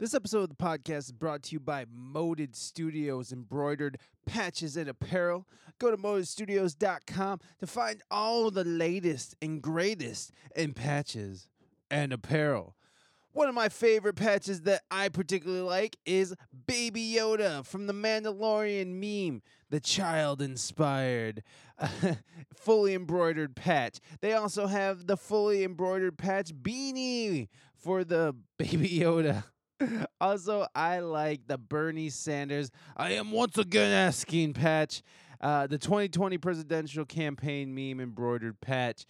This episode of the podcast is brought to you by Moded Studios, embroidered patches and apparel. Go to modedstudios.com to find all the latest and greatest in patches and apparel. One of my favorite patches that I particularly like is Baby Yoda from the Mandalorian meme, the child inspired, fully embroidered patch. They also have the fully embroidered patch beanie for the Baby Yoda. Also, I like the Bernie Sanders I am once again asking patch, uh, the 2020 presidential campaign meme embroidered patch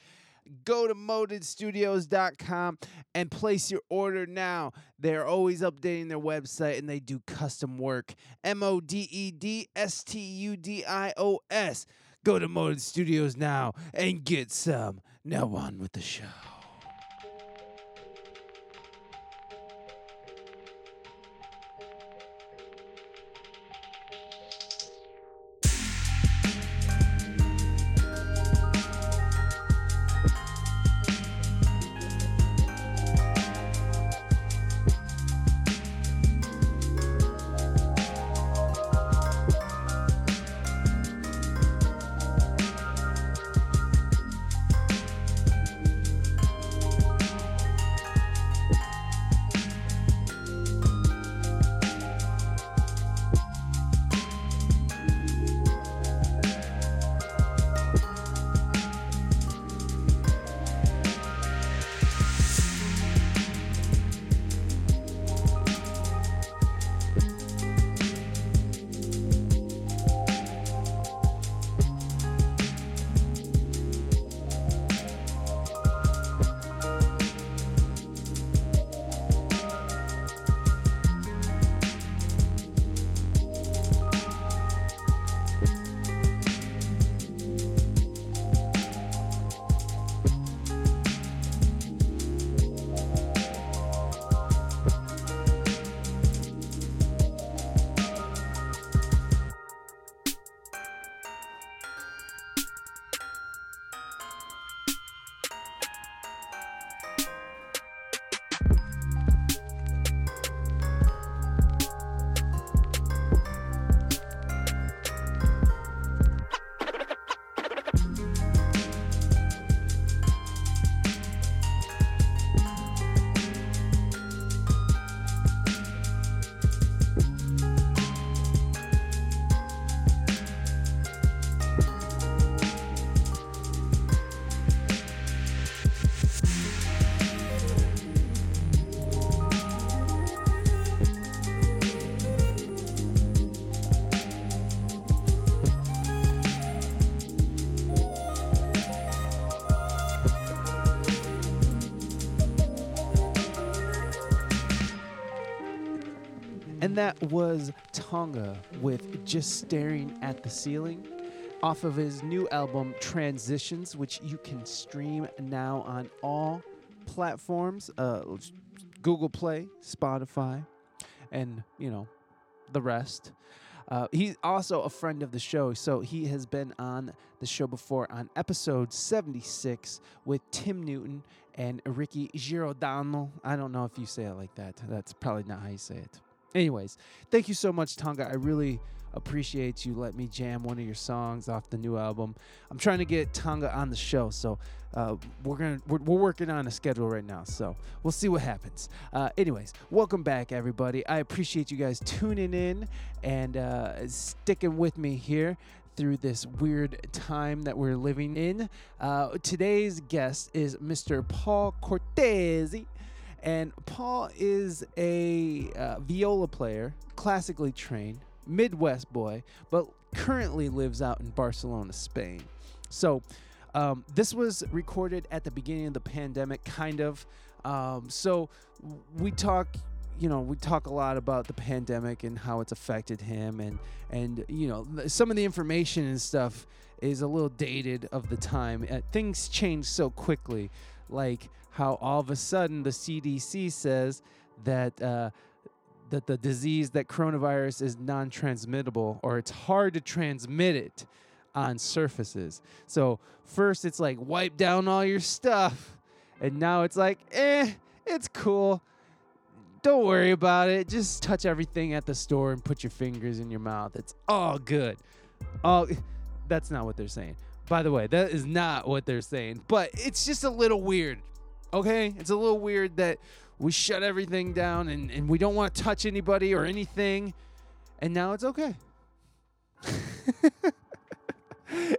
go to modedstudios.com and place your order now. They're always updating their website and they do custom work. M O D E D S T U D I O S. Go to Moded Studios now and get some. Now on with the show. That was Tonga with Just Staring at the Ceiling off of his new album Transitions, which you can stream now on all platforms uh, Google Play, Spotify, and, you know, the rest. Uh, he's also a friend of the show, so he has been on the show before on episode 76 with Tim Newton and Ricky Giordano. I don't know if you say it like that. That's probably not how you say it. Anyways, thank you so much, Tonga. I really appreciate you let me jam one of your songs off the new album. I'm trying to get Tonga on the show, so uh, we're gonna we're, we're, working on a schedule right now. So we'll see what happens. Uh, anyways, welcome back, everybody. I appreciate you guys tuning in and uh, sticking with me here through this weird time that we're living in. Uh, today's guest is Mr. Paul Cortese. And Paul is a uh, viola player, classically trained, Midwest boy, but currently lives out in Barcelona, Spain. So, um, this was recorded at the beginning of the pandemic, kind of. Um, so, we talk you know we talk a lot about the pandemic and how it's affected him and and you know some of the information and stuff is a little dated of the time uh, things change so quickly like how all of a sudden the CDC says that uh, that the disease that coronavirus is non-transmittable or it's hard to transmit it on surfaces. So first it's like wipe down all your stuff, and now it's like eh, it's cool. don't worry about it. Just touch everything at the store and put your fingers in your mouth. It's all good. Oh, that's not what they're saying. By the way, that is not what they're saying. But it's just a little weird. Okay? It's a little weird that we shut everything down and, and we don't want to touch anybody or anything. And now it's okay.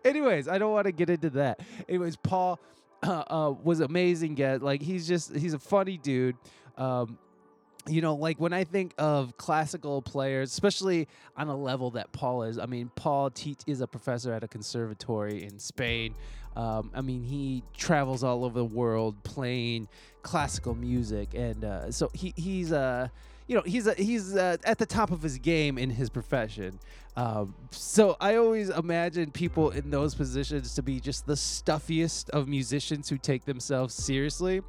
Anyways, I don't want to get into that. Anyways, Paul uh, uh, was amazing guest. Like he's just he's a funny dude. Um, you know, like when I think of classical players, especially on a level that Paul is, I mean, Paul is a professor at a conservatory in Spain. Um, I mean, he travels all over the world playing classical music, and uh, so he he's uh, you know he's a, he's uh, at the top of his game in his profession. Um, so I always imagine people in those positions to be just the stuffiest of musicians who take themselves seriously.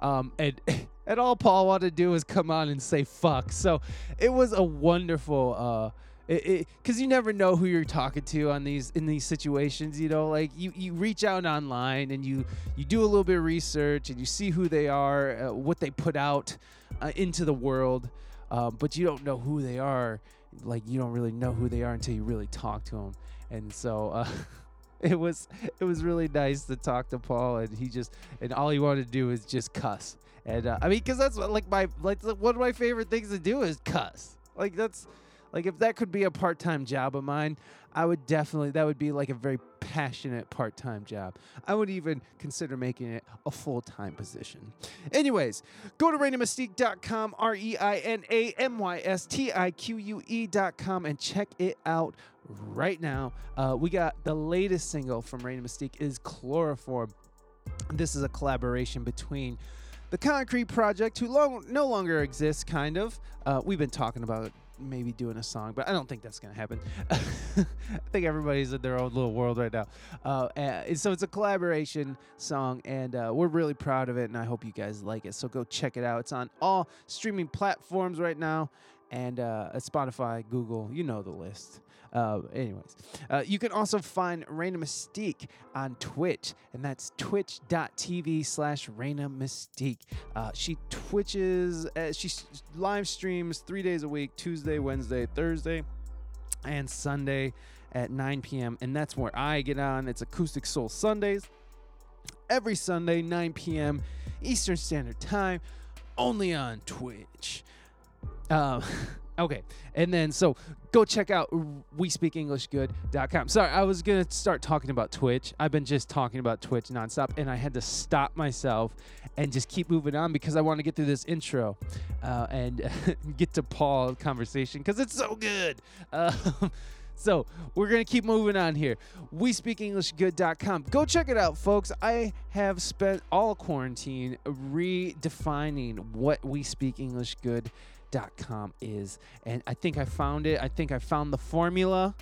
Um, and and all Paul wanted to do was come on and say fuck. So it was a wonderful. Uh, because you never know who you're talking to on these in these situations you know like you you reach out online and you you do a little bit of research and you see who they are uh, what they put out uh, into the world um, but you don't know who they are like you don't really know who they are until you really talk to them and so uh, it was it was really nice to talk to Paul, and he just and all he wanted to do is just cuss. And uh, I mean, because that's like my like one of my favorite things to do is cuss. Like that's like if that could be a part-time job of mine, I would definitely that would be like a very passionate part-time job. I would even consider making it a full-time position. Anyways, go to reinamystique.com, R E I N A M Y S T I Q U E.com and check it out right now. Uh, we got the latest single from Reina Mystique is Chloroform. This is a collaboration between the Concrete Project, who long, no longer exists, kind of. Uh, we've been talking about maybe doing a song, but I don't think that's gonna happen. I think everybody's in their own little world right now. Uh, and so it's a collaboration song, and uh, we're really proud of it, and I hope you guys like it. So go check it out. It's on all streaming platforms right now, and uh, Spotify, Google, you know the list. Uh, anyways, uh, you can also find Reina Mystique on Twitch, and that's twitch.tv slash Reina Mystique. Uh, she twitches, uh, she live streams three days a week Tuesday, Wednesday, Thursday, and Sunday at 9 p.m. And that's where I get on. It's Acoustic Soul Sundays. Every Sunday, 9 p.m. Eastern Standard Time, only on Twitch. Um, Okay. And then so go check out we speak english good.com. Sorry, I was going to start talking about Twitch. I've been just talking about Twitch nonstop and I had to stop myself and just keep moving on because I want to get through this intro uh, and get to Paul's conversation because it's so good. Uh, so we're going to keep moving on here. We speak English good.com. Go check it out, folks. I have spent all quarantine redefining what we speak English good com is. And I think I found it. I think I found the formula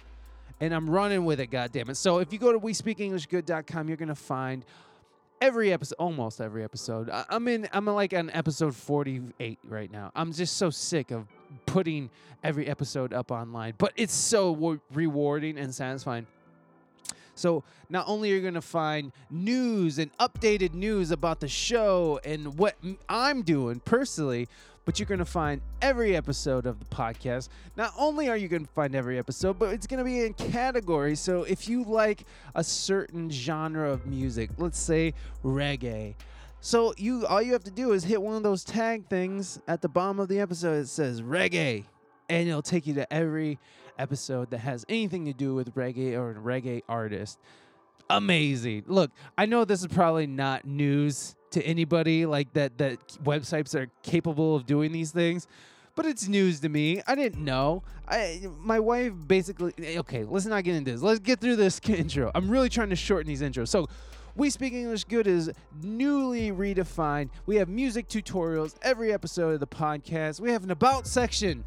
and I'm running with it, goddamn it. So if you go to we speak English good.com, you're gonna find every episode, almost every episode. I, am in, I'm like on episode 48 right now. I'm just so sick of putting every episode up online, but it's so rewarding and satisfying. So not only are you going to find news and updated news about the show and what I'm doing personally, but you're going to find every episode of the podcast. Not only are you going to find every episode, but it's going to be in categories. So if you like a certain genre of music, let's say reggae, so you all you have to do is hit one of those tag things at the bottom of the episode. It says reggae, and it'll take you to every episode that has anything to do with reggae or a reggae artist. Amazing. Look, I know this is probably not news to anybody like that that websites are capable of doing these things but it's news to me. I didn't know. I my wife basically eh, okay. Let's not get into this. Let's get through this intro. I'm really trying to shorten these intros. So, we speak English good is newly redefined. We have music tutorials every episode of the podcast. We have an about section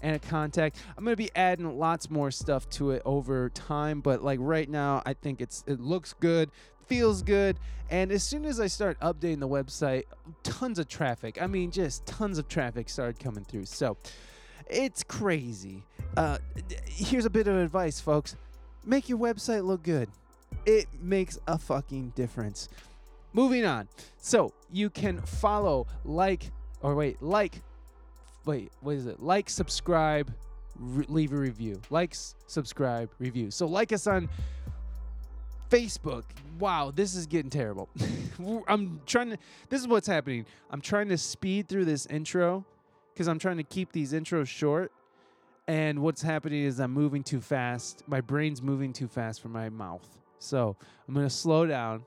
and a contact. I'm gonna be adding lots more stuff to it over time, but like right now, I think it's it looks good feels good. And as soon as I start updating the website, tons of traffic. I mean, just tons of traffic started coming through. So it's crazy. Uh, here's a bit of advice, folks make your website look good, it makes a fucking difference. Moving on. So you can follow, like, or wait, like, wait, what is it? Like, subscribe, re- leave a review. Likes, subscribe, review. So like us on Facebook. Wow, this is getting terrible. I'm trying to. This is what's happening. I'm trying to speed through this intro because I'm trying to keep these intros short. And what's happening is I'm moving too fast. My brain's moving too fast for my mouth. So I'm gonna slow down,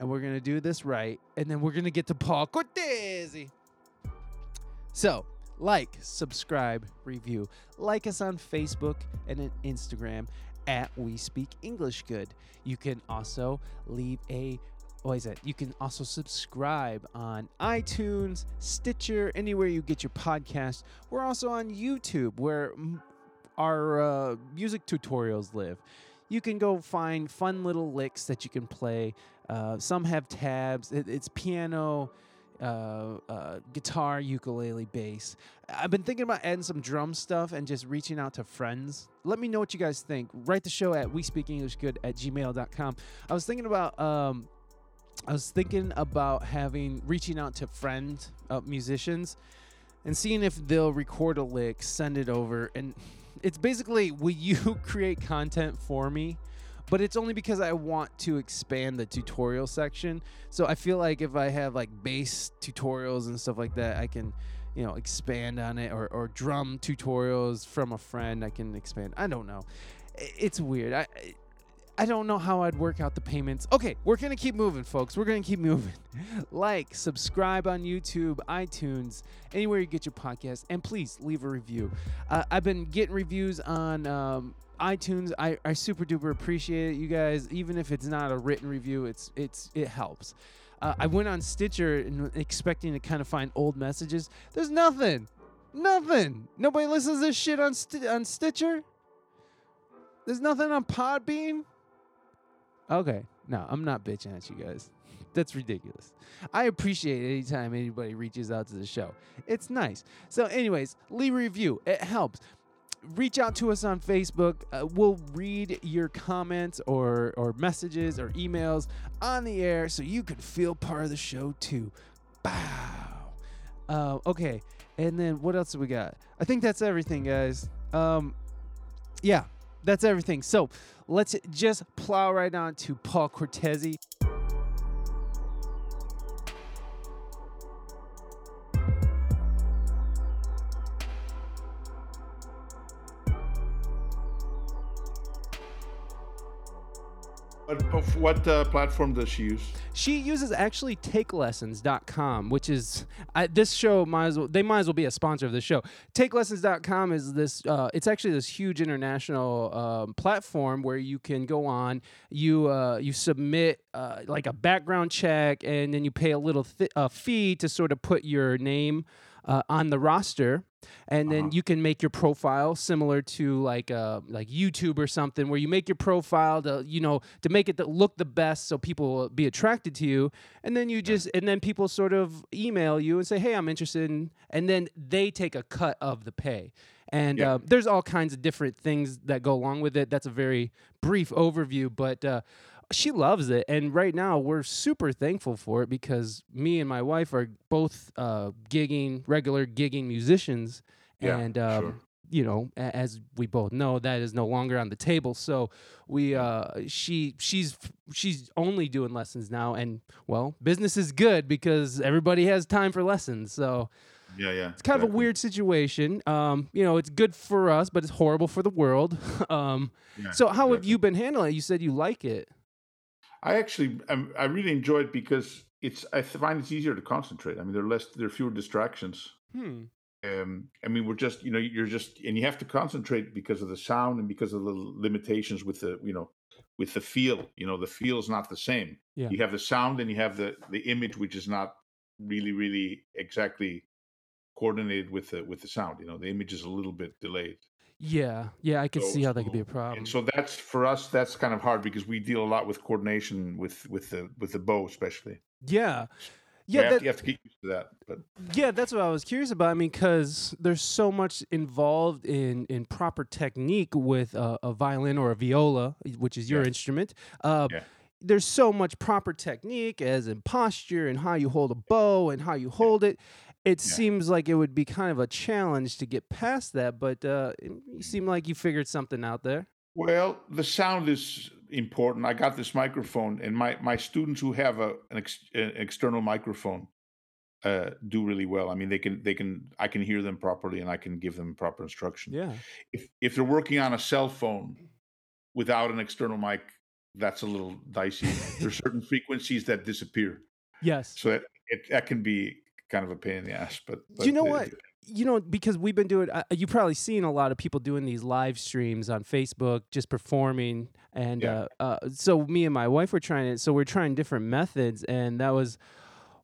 and we're gonna do this right, and then we're gonna get to Paul Cortese. So like, subscribe, review. Like us on Facebook and on Instagram at We Speak English Good. You can also leave a what is that? You can also subscribe on iTunes, Stitcher, anywhere you get your podcast. We're also on YouTube where our uh, music tutorials live. You can go find fun little licks that you can play. Uh, some have tabs. It, it's piano, uh, uh, guitar, ukulele, bass. I've been thinking about adding some drum stuff and just reaching out to friends. Let me know what you guys think. Write the show at we speak English good at gmail.com. I was thinking about um, I was thinking about having reaching out to friend uh, musicians and seeing if they'll record a lick, send it over, and it's basically will you create content for me? But it's only because I want to expand the tutorial section. So I feel like if I have like bass tutorials and stuff like that, I can, you know, expand on it or, or drum tutorials from a friend. I can expand. I don't know. It's weird. I, I don't know how I'd work out the payments. Okay, we're going to keep moving, folks. We're going to keep moving. like, subscribe on YouTube, iTunes, anywhere you get your podcast, and please leave a review. Uh, I've been getting reviews on um, iTunes, I, I super duper appreciate it, you guys. Even if it's not a written review, it's it's it helps. Uh, I went on Stitcher and expecting to kind of find old messages. There's nothing, nothing. Nobody listens to this shit on St- on Stitcher. There's nothing on Podbean. Okay, no, I'm not bitching at you guys. That's ridiculous. I appreciate anytime anybody reaches out to the show. It's nice. So, anyways, leave a review. It helps reach out to us on Facebook. Uh, we'll read your comments or, or messages or emails on the air so you can feel part of the show too. Bow. Uh, okay. And then what else do we got? I think that's everything, guys. Um, yeah, that's everything. So let's just plow right on to Paul Cortese. What, what uh, platform does she use? She uses actually takelessons.com, which is this show might as well they might as well be a sponsor of the show. Takelessons.com is this uh, it's actually this huge international um, platform where you can go on, you uh, you submit uh, like a background check, and then you pay a little th- fee to sort of put your name uh, on the roster and then uh-huh. you can make your profile similar to like uh, like YouTube or something, where you make your profile to you know to make it look the best, so people will be attracted to you, and then you just and then people sort of email you and say, hey, I'm interested, in, and then they take a cut of the pay. And yeah. uh, there's all kinds of different things that go along with it. That's a very brief overview, but uh, she loves it and right now we're super thankful for it because me and my wife are both uh, gigging regular gigging musicians yeah, and um, sure. you know as we both know that is no longer on the table so we uh, she she's she's only doing lessons now and well business is good because everybody has time for lessons so yeah, yeah. It's kind exactly. of a weird situation. Um, you know, it's good for us, but it's horrible for the world. um, yeah, so, how exactly. have you been handling it? You said you like it. I actually, I'm, i really enjoy it because it's. I find it's easier to concentrate. I mean, there are less, there are fewer distractions. Hmm. Um, I mean, we're just, you know, you're just, and you have to concentrate because of the sound and because of the limitations with the, you know, with the feel. You know, the feel is not the same. Yeah. You have the sound and you have the the image, which is not really, really exactly coordinated with the with the sound. You know, the image is a little bit delayed. Yeah, yeah, I can so, see how that could be a problem. And so that's for us. That's kind of hard because we deal a lot with coordination with with the with the bow, especially. Yeah, yeah, you, that, have, you have to get used to that. But yeah, that's what I was curious about. I mean, because there's so much involved in in proper technique with a, a violin or a viola, which is your yeah. instrument. Uh, yeah. There's so much proper technique, as in posture and how you hold a bow and how you hold it it yeah. seems like it would be kind of a challenge to get past that, but uh, you seem like you figured something out there. Well, the sound is important. I got this microphone, and my my students who have a an, ex, an external microphone uh, do really well. I mean, they can they can I can hear them properly, and I can give them proper instruction. Yeah. If if they're working on a cell phone without an external mic, that's a little dicey. There's certain frequencies that disappear. Yes. So that it, that can be kind of a pain in the ass. But, but you know what? You know, because we've been doing, uh, you've probably seen a lot of people doing these live streams on Facebook, just performing. And yeah. uh, uh, so me and my wife were trying it. So we're trying different methods. And that was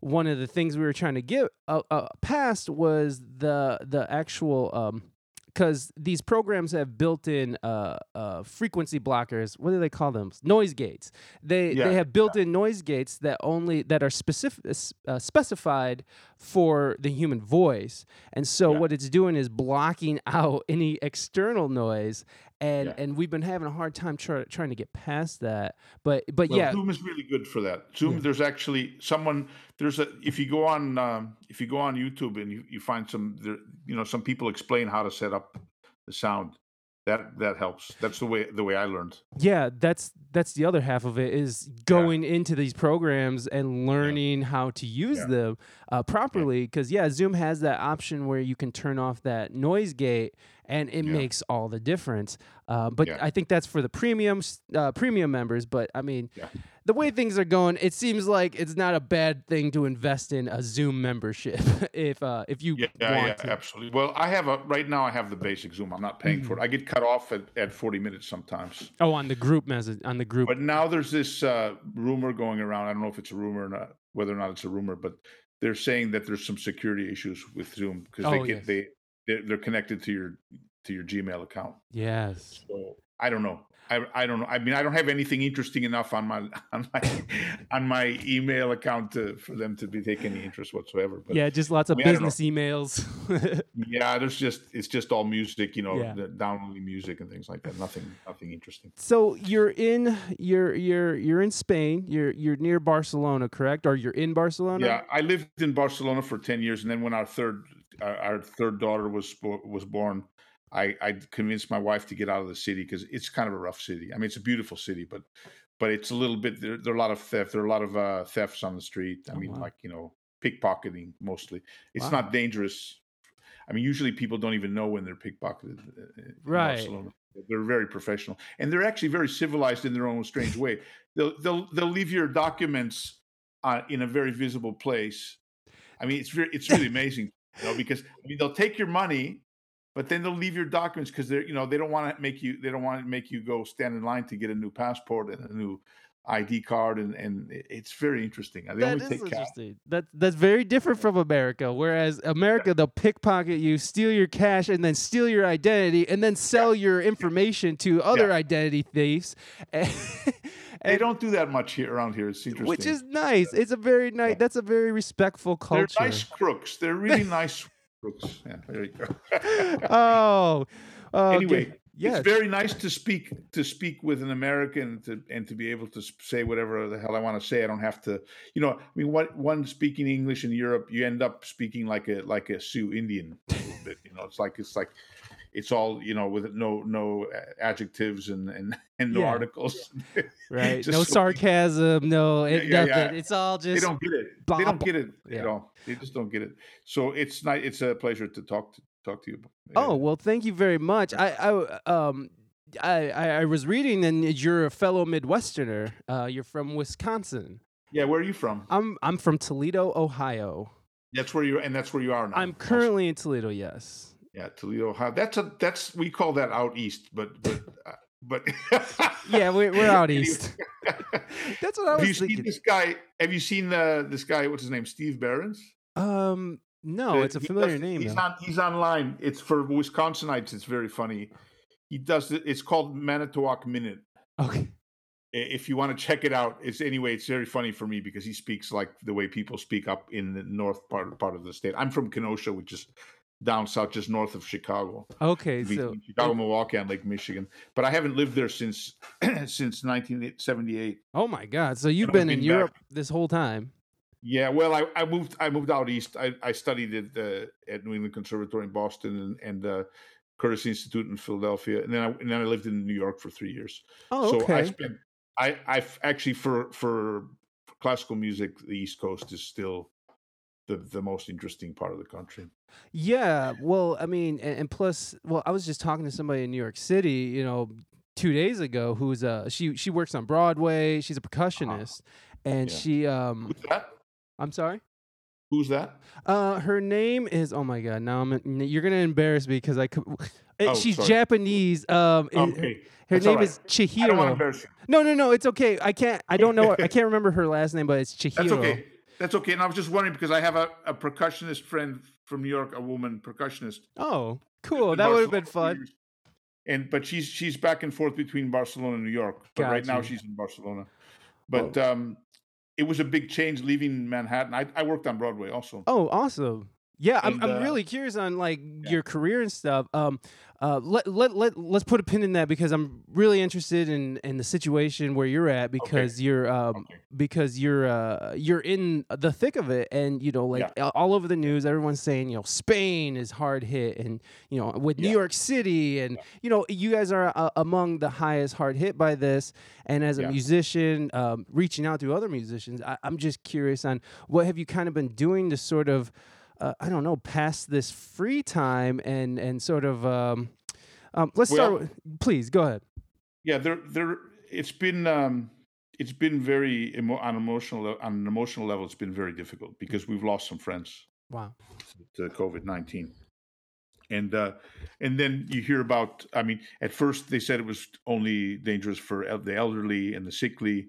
one of the things we were trying to get uh, uh, past was the the actual um, because these programs have built-in uh, uh, frequency blockers. What do they call them? Noise gates. They yeah, they have built-in yeah. noise gates that only that are specific uh, specified for the human voice. And so yeah. what it's doing is blocking out any external noise. And and we've been having a hard time try, trying to get past that. But but well, yeah, Zoom is really good for that. Zoom, there's actually someone. There's a if you go on um, if you go on YouTube and you, you find some there, you know some people explain how to set up the sound that that helps that's the way the way i learned yeah that's that's the other half of it is going yeah. into these programs and learning yeah. how to use yeah. them uh, properly because yeah zoom has that option where you can turn off that noise gate and it makes all the difference uh, but i think that's for the premium uh, premium members but i mean the way things are going, it seems like it's not a bad thing to invest in a Zoom membership if uh, if you yeah, want yeah, to. absolutely. Well, I have a right now. I have the basic Zoom. I'm not paying mm-hmm. for it. I get cut off at, at 40 minutes sometimes. Oh, on the group message on the group. But now there's this uh, rumor going around. I don't know if it's a rumor or not, whether or not it's a rumor, but they're saying that there's some security issues with Zoom because oh, they get yes. they they're, they're connected to your to your Gmail account. Yes. So I don't know. I, I don't know. I mean, I don't have anything interesting enough on my on my on my email account to, for them to be taking any interest whatsoever. But, yeah, just lots of I mean, business emails. yeah, there's just it's just all music, you know, yeah. downloading music and things like that. Nothing, nothing interesting. So you're in you're you're you're in Spain. You're you're near Barcelona, correct? Or you're in Barcelona? Yeah, I lived in Barcelona for ten years, and then when our third our, our third daughter was was born I, I convinced my wife to get out of the city because it's kind of a rough city. I mean, it's a beautiful city, but but it's a little bit there, there are a lot of theft. There are a lot of uh, thefts on the street. I oh, mean, wow. like you know, pickpocketing mostly. It's wow. not dangerous. I mean, usually people don't even know when they're pickpocketed. Uh, right. Barcelona. They're very professional, and they're actually very civilized in their own strange way. They'll they'll they'll leave your documents uh, in a very visible place. I mean, it's very, it's really amazing, you know, because I mean they'll take your money but then they'll leave your documents because they're you know they don't want to make you they don't want to make you go stand in line to get a new passport and a new ID card and and it's very interesting. They that only take interesting. That that's very different from America. Whereas America, they'll pickpocket you, steal your cash, and then steal your identity, and then sell yeah. your information to other yeah. identity thieves. they don't do that much here around here. It's interesting, which is nice. It's a very nice. That's a very respectful culture. They're nice crooks. They're really nice crooks. Yeah, there you go. oh. Uh, okay. Anyway, yes. it's very nice to speak to speak with an American to, and to be able to say whatever the hell I want to say. I don't have to, you know. I mean, what one speaking English in Europe, you end up speaking like a like a Sioux Indian a little bit. You know, it's like it's like it's all you know with no no adjectives and and, and no yeah. articles right no sarcasm no it, yeah, yeah, it's all just they don't get it blah, they don't get it you know they just don't get it so it's not it's a pleasure to talk to talk to you oh well thank you very much i i um I, I was reading, and you're a fellow Midwesterner. Uh, you're from Wisconsin. Yeah, where are you from? I'm I'm from Toledo, Ohio. That's where you and that's where you are now. I'm currently in Toledo. Yes. Yeah, Toledo, Ohio. That's a that's we call that out east, but but uh, but yeah, we're, we're out east. that's what I was thinking. This guy? Have you seen uh, this guy? What's his name? Steve Berens. Um, no, it's a familiar does, name. He's on. He's online. It's for Wisconsinites. It's very funny. He does it. It's called Manitowoc Minute. Okay. If you want to check it out, it's anyway. It's very funny for me because he speaks like the way people speak up in the north part part of the state. I'm from Kenosha, which is down south, just north of Chicago. Okay, so Chicago, Milwaukee, and Lake Michigan. But I haven't lived there since since 1978. Oh my God! So you've been in Europe back. this whole time? Yeah, well, I, I moved I moved out east. I, I studied at the at New England Conservatory in Boston and and uh, Curtis Institute in Philadelphia, and then I and then I lived in New York for three years. Oh, okay. So I spent I I've actually for for classical music, the East Coast is still the the most interesting part of the country. Yeah, well, I mean, and, and plus, well, I was just talking to somebody in New York City, you know, two days ago, who's uh she she works on Broadway. She's a percussionist, and Yeah. she um Who's that? I'm sorry. Who's that? Uh, her name is oh my god. Now I'm you're gonna embarrass me because I could. Oh, she's sorry. Japanese. Um, Okay, her that's name right. is I don't want to Chihiro. embarrass you. No, no, no. It's okay. I can't. I don't know. I can't remember her last name, but it's Chihiro. That's okay. That's okay. And I was just wondering because I have a, a percussionist friend from New York, a woman percussionist. Oh, cool. That would have been fun. And but she's she's back and forth between Barcelona and New York. But right now she's in Barcelona. But um, it was a big change leaving Manhattan. I, I worked on Broadway also. Oh, awesome. Yeah, I'm, And, I'm uh, really curious on like your career and stuff. Um, uh, let let let let's put a pin in that because I'm really interested in in the situation where you're at because you're um Okay. because you're uh you're in the thick of it and you know like a- all over the news everyone's saying you know Spain is hard hit and you know with New Yeah. York City and you know you guys are uh, among the highest hard hit by this and as a Yeah. musician um, reaching out to other musicians I, I'm just curious on what have you kind of been doing to sort of uh, I don't know pass this free time and and sort of um, um, let's start with, please go ahead Yeah, there there it's been um, it's been very emo- on emotional on an emotional level. It's been very difficult because we've lost some friends. wow to COVID nineteen. And uh, and then you hear about. I mean, at first they said it was only dangerous for el- the elderly and the sickly,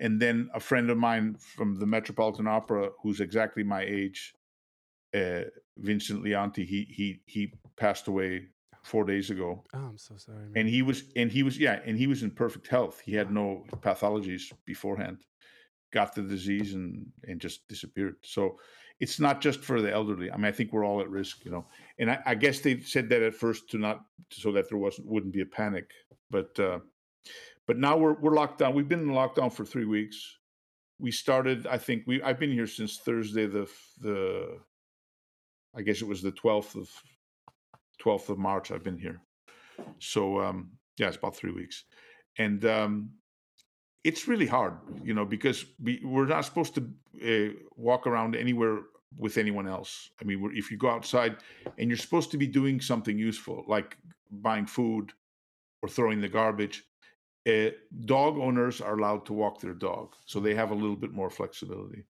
and then a friend of mine from the Metropolitan Opera, who's exactly my age, uh, Vincent Lionti, he he he passed away four days ago, oh I'm so sorry man. and he was and he was yeah, and he was in perfect health. He had no pathologies beforehand, got the disease and and just disappeared. So it's not just for the elderly. I mean, I think we're all at risk, you know. And I, I guess they said that at first to not so that there wasn't wouldn't be a panic, but uh, but now we're we're locked down. We've been in lockdown for three weeks. We started. I think we. I've been here since Thursday. The the. I guess it was the twelfth of twelfth of March. I've been here. So um, yeah, it's about three weeks, and um, it's really hard, you know, because we we're not supposed to uh, walk around anywhere with anyone else. I mean, if you go outside and you're supposed to be doing something useful, like buying food or throwing the garbage, uh, dog owners are allowed to walk their dog, so they have a little bit more flexibility.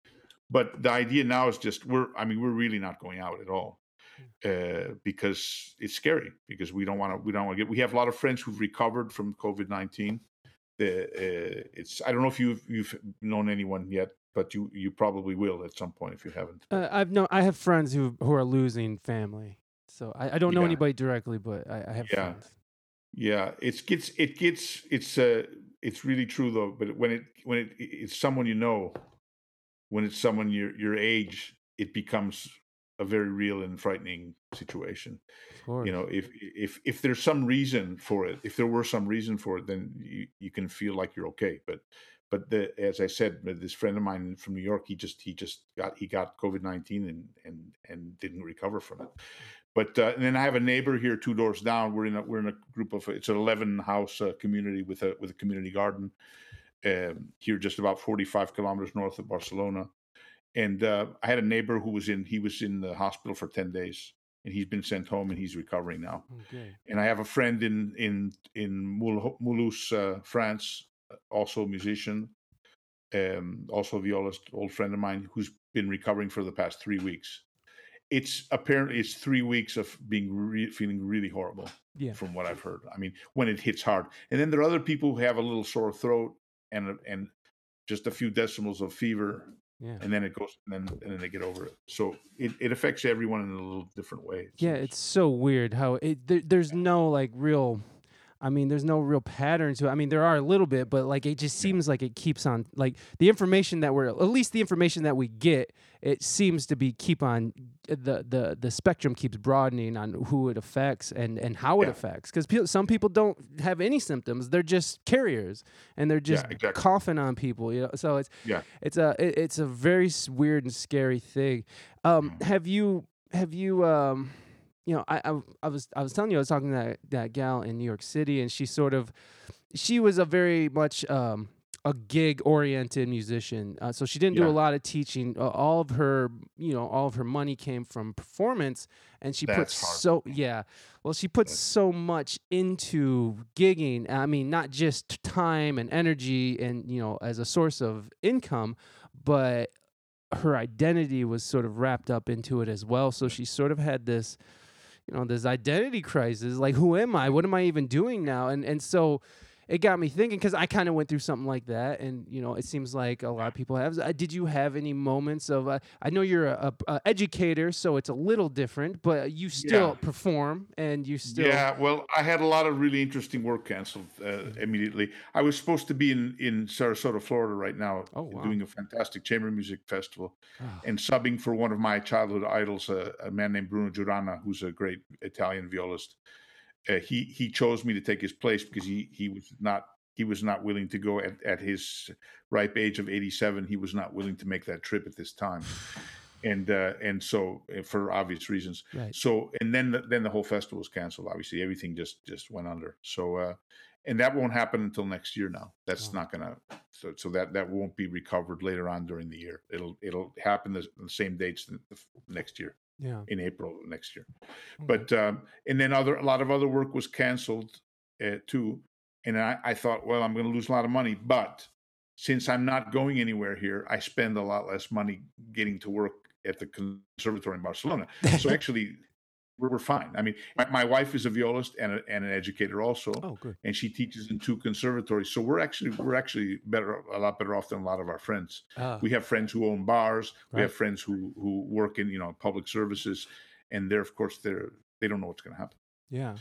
But the idea now is just we're. I mean, we're really not going out at all uh, because it's scary. Because we don't want to. We don't want to get. We have a lot of friends who've recovered from COVID nineteen. The uh, it's. I don't know if you've you've known anyone yet, but you you probably will at some point if you haven't. Uh, I've no, I have friends who who are losing family, so I, I don't know Yeah. anybody directly, but I, I have Yeah. friends. Yeah, it gets it gets it's uh it's really true though. But when it when it it's someone you know, when it's someone your your age, it becomes a very real and frightening situation. You know, if if if there's some reason for it, if there were some reason for it, then you you can feel like you're okay. But but the, as I said, this friend of mine from New York, he just he just got he got COVID nineteen and and and didn't recover from it. But uh, and then I have a neighbor here two doors down. We're in a we're in a group of it's an eleven house uh, community with a with a community garden here just about forty five kilometers north of Barcelona. And uh, I had a neighbor who was in he was in the hospital for ten days, and he's been sent home and he's recovering now Okay. and I have a friend in in in Mulhouse, uh, France, uh, also a musician, um, also a violist, old friend of mine who's been recovering for the past three weeks. It's apparently it's three weeks of being re- feeling really horrible, Yeah. from what I've heard. I mean, when it hits hard, and then there are other people who have a little sore throat and uh, and just a few decimals of fever, Yeah. and then it goes, and then and then they get over it. So it, it affects everyone in a little different way. Yeah, it's so weird how it there, there's no like real I mean, there's no real pattern to it. I mean, there are a little bit, but like it just seems like it keeps on like the information that we're at least the information that we get it seems to be keep on the the the spectrum keeps broadening on who it affects and and how it affects because people, some people don't have any symptoms they're just carriers and they're just exactly. coughing on people you know so it's Yeah. it's a it, it's a very weird and scary thing um Mm. have you have you um you know I, I i was i was telling you i was talking to that that gal in new york city and she sort of she was a very much um a gig oriented musician uh, so she didn't do a lot of teaching. Uh, all of her you know all of her money came from performance and she put That's hard. so yeah well she puts That's- so much into gigging i mean not just time and energy and you know as a source of income but her identity was sort of wrapped up into it as well. So she sort of had this you know this identity crisis like who am i? What am i even doing now? And and so it got me thinking because i kind of went through something like that and you know it seems like a lot of people have uh, did you have any moments of uh, i know you're a, a, a educator so it's a little different but you still Yeah. perform and you still Yeah, well, I had a lot of really interesting work canceled uh, immediately. I was supposed to be in, in Sarasota, Florida, right now, Oh, wow. doing a fantastic chamber music festival Ah, and subbing for one of my childhood idols, uh, a man named Bruno Giuranna, who's a great Italian violist. Uh, he he chose me to take his place because he he was not he was not willing to go at, at his ripe age of 87 he was not willing to make that trip at this time. And uh, and so uh, for obvious reasons. Right. So and then the, then the whole festival was canceled obviously. Everything just just went under. So uh and that won't happen until next year now. That's Wow. not gonna so so that that won't be recovered later on during the year. It'll it'll happen the, the same dates the, the f- next year yeah. in april next year. Okay. but um and then other a lot of other work was canceled uh, too and I, I thought well i'm going to lose a lot of money but since i'm not going anywhere here i spend a lot less money getting to work at the conservatory in barcelona. So actually we're, we're fine. I mean my, my wife is a violist and, a, and an educator also oh good. and she teaches in two conservatories. So we're actually we're actually better a lot better off than a lot of our friends. Ah, we have friends who own bars. We have friends who who work in you know public services and they're of course they're they don't know what's going to happen. Yeah.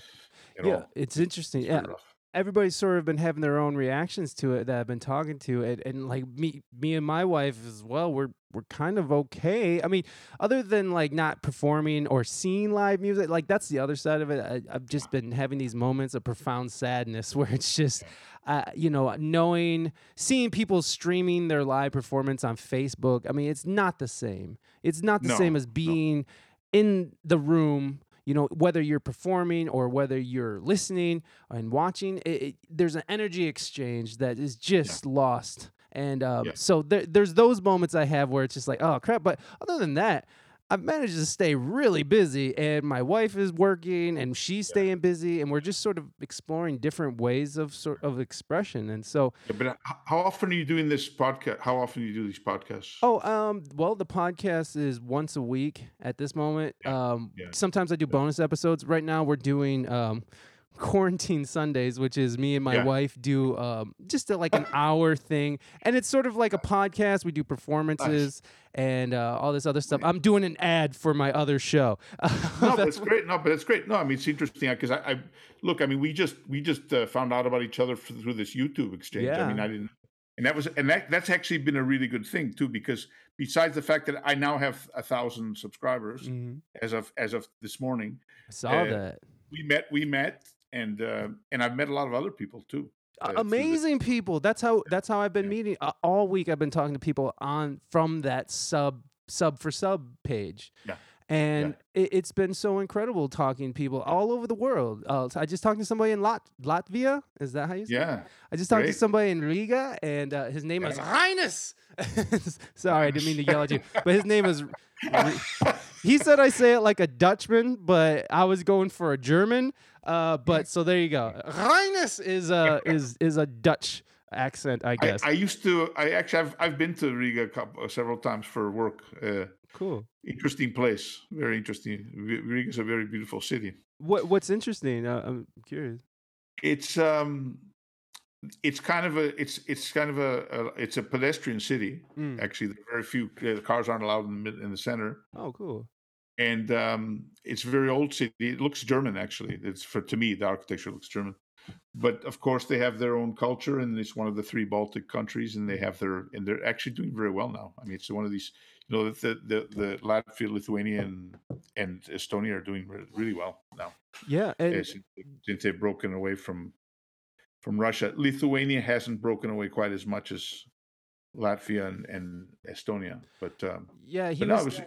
Yeah all. it's interesting. It's yeah. rough. Everybody's sort of been having their own reactions to it that I've been talking to and, and like me me and my wife as well we're we're kind of okay. I mean other than like not performing or seeing live music like that's the other side of it. I, I've just been having these moments of profound sadness where it's just uh, you know knowing seeing people streaming their live performance on Facebook I mean it's not the same. It's not the No, same as no. being in the room you know whether you're performing or whether you're listening and watching it, it, there's an energy exchange that is just lost and um, Yeah. so there, there's those moments i have where it's just like oh crap but other than that i've managed to stay really busy and my wife is working and she's staying busy and we're just sort of exploring different ways of sort of expression and so Yeah, but uh, how often are you doing this podcast how often do you do these podcasts Oh, um, well, the podcast is once a week at this moment. Um, yeah. sometimes I do bonus episodes. Right now, we're doing um, quarantine Sundays, which is me and my Yeah. wife do um, just a, like an hour thing, and it's sort of like a podcast. We do performances and uh, all this other stuff. I'm doing an ad for my other show. no, but it's great. No, but it's great. No, I mean it's interesting because I, I look. I mean, we just we just uh, found out about each other through this YouTube exchange. Yeah. I mean, I didn't, and that was and that that's actually been a really good thing too because besides the fact that I now have a thousand subscribers Mhm. as of as of this morning, I saw Uh, that. we met we met and uh, and I've met a lot of other people too. uh, amazing people that's how that's how i've been Yeah. meeting uh, all week i've been talking to people on from that sub sub for sub page Yeah. and it, it's been so incredible talking to people all over the world uh, i just talked to somebody in Lat- latvia is that how you say it? Yeah, i just talked to somebody in riga and uh, his name is Yeah. Highness. sorry i didn't mean to yell at you but his name is he said i say it like a dutchman but i was going for a german uh, but so there you go Highness is a is is a dutch accent i I, guess I used to. I actually I've I've been to Riga a couple, uh, several times for work. Uh, cool interesting place, very interesting. Riga is a very beautiful city. what what's interesting uh, i'm curious It's um, it's kind of a it's it's kind of a, a it's a pedestrian city. Mm. Actually, there are very few uh, cars aren't allowed in the mid, in the center, oh cool and um, it's a very old city. It looks German actually. It's for to me the architecture looks German, but of course they have their own culture, and it's one of the three Baltic countries, and they have their and they're actually doing very well now. I mean, it's one of these you know the the, the Latvia, Lithuania, and, and Estonia are doing really well now. Yeah, and, since, since they've broken away from from Russia, Lithuania hasn't broken away quite as much as Latvia and, and Estonia. But um, yeah, he but was,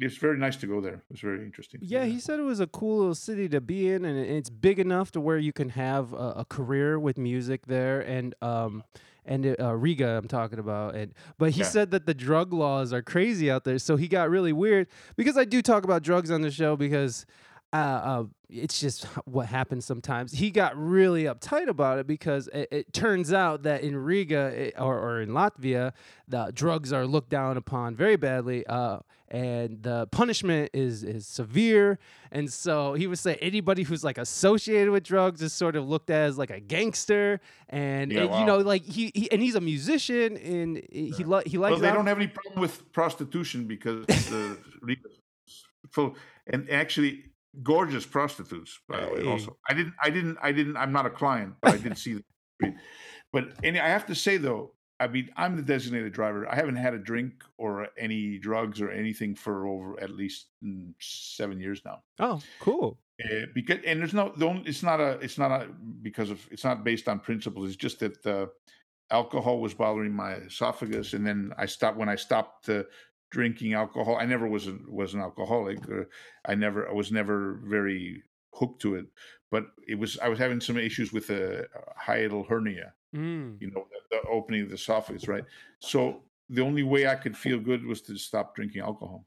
it's very nice to go there. It was very interesting. Yeah, he said it was a cool little city to be in, and it's big enough to where you can have a, a career with music there. And um, and uh, Riga, I'm talking about. And but he yeah. said that the drug laws are crazy out there, so he got really weird because I do talk about drugs on the show because uh, uh, it's just what happens sometimes. He got really uptight about it because it, it turns out that in Riga it, or, or, in Latvia, the drugs are looked down upon very badly, uh, and the punishment is is severe. And so he would say anybody who's like associated with drugs is sort of looked at as like a gangster, and yeah, wow. you know, like he, he, and he's a musician, and he he, li- he likes. Well, they don't have any problem with prostitution because the and actually gorgeous prostitutes by the way also i didn't i didn't i didn't i'm not a client but i did see them but any i have to say though i mean i'm the designated driver i haven't had a drink or any drugs or anything for over at least mm, seven years now oh cool uh, because and there's no don't it's not a it's not a because of it's not based on principles it's just that uh, alcohol was bothering my esophagus and then i stopped when i stopped uh, drinking alcohol. I never was a, was an alcoholic. Uh, I never I was never very hooked to it. But it was I was having some issues with a, hiatal hernia. Mm. You know, the, the, opening of the esophagus, right? So the only way I could feel good was to stop drinking alcohol.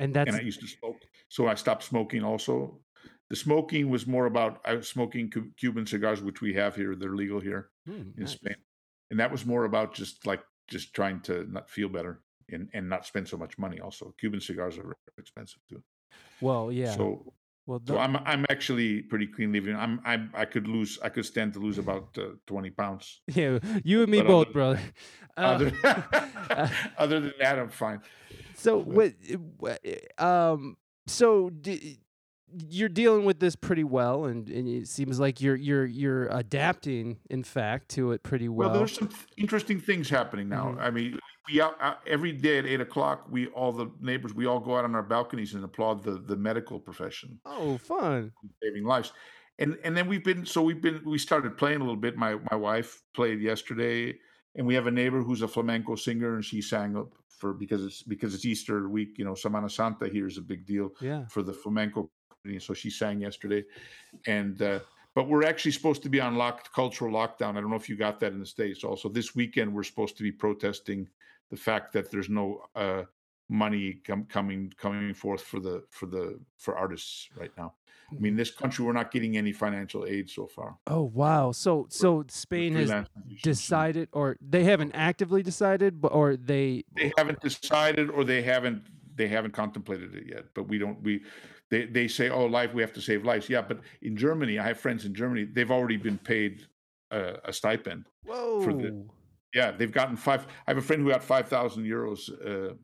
And that's and I used to smoke, so I stopped smoking. Also, the smoking was more about I was smoking Cuban cigars, which we have here. They're legal here mm, in nice. Spain, and that was more about just like just trying to not feel better and, and not spend so much money. Also, Cuban cigars are expensive too. Well, yeah. So, well, so I'm I'm actually pretty clean living. I'm I I could lose I could stand to lose about uh, twenty pounds. Yeah, you and me but both, other, brother. Uh, other, uh, other than that, I'm fine. So what? Um. So you're dealing with this pretty well, and, and it seems like you're you're you're adapting, in fact, to it pretty well. Well, there's some th- interesting things happening now. Mm-hmm. I mean, we out, out, every day at eight o'clock. We all the neighbors we all go out on our balconies and applaud the the medical profession. Oh, fun! Saving lives, and and then we've been so we've been we started playing a little bit. My my wife played yesterday, and we have a neighbor who's a flamenco singer, and she sang up for because it's because it's Easter week. You know, Semana Santa here is a big deal. Yeah. For the flamenco, so she sang yesterday, and. uh but we're actually supposed to be on locked cultural lockdown. I don't know if you got that in the states. Also, this weekend we're supposed to be protesting the fact that there's no uh, money com- coming coming forth for the for the for artists right now. I mean, mm-hmm. this country we're not getting any financial aid so far. Oh wow! So so Spain has decided, or they haven't actively decided, but or they they haven't decided, or they haven't they haven't contemplated it yet. But we don't we they they say oh life we have to save lives yeah. But in Germany, I have friends in Germany. They've already been paid a, a stipend Whoa. for the yeah, they've gotten five. I have a friend who got five thousand euros uh,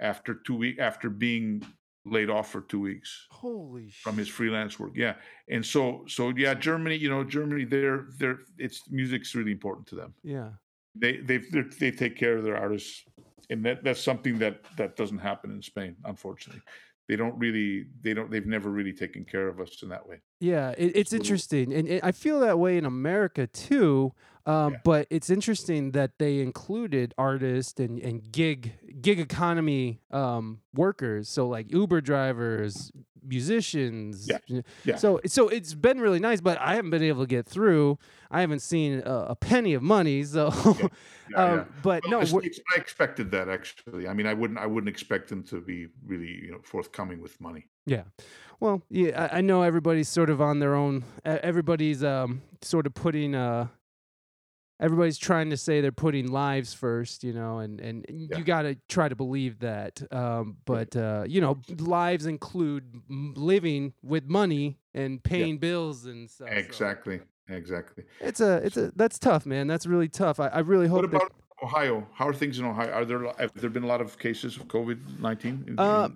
after two week after being laid off for two weeks. Holy! Shit. From his freelance work, yeah. And so, so yeah, Germany. You know, Germany. They're they're it's music's really important to them. Yeah. They they they take care of their artists, and that that's something that that doesn't happen in Spain, unfortunately they don't really they don't they've never really taken care of us in that way yeah it, it's interesting and it, i feel that way in america too um, yeah. but it's interesting that they included artists and, and gig gig economy um, workers so like uber drivers musicians yeah. yeah. so so it's been really nice but i haven't been able to get through i haven't seen a, a penny of money so yeah. Yeah, um. But well, no, I expected that actually. I mean, I wouldn't, I wouldn't expect them to be really, you know, forthcoming with money. Yeah, well, yeah, I, I know everybody's sort of on their own. Everybody's um, sort of putting uh, everybody's trying to say they're putting lives first, you know, and and yeah. you got to try to believe that. Um, but uh, you know, lives include living with money and paying yeah. bills and stuff. Exactly. So. Exactly. It's a it's a that's tough, man. That's really tough. I, I really hope. What about that, Ohio? How are things in Ohio? Are there have there been a lot of cases of COVID nineteen? Uh,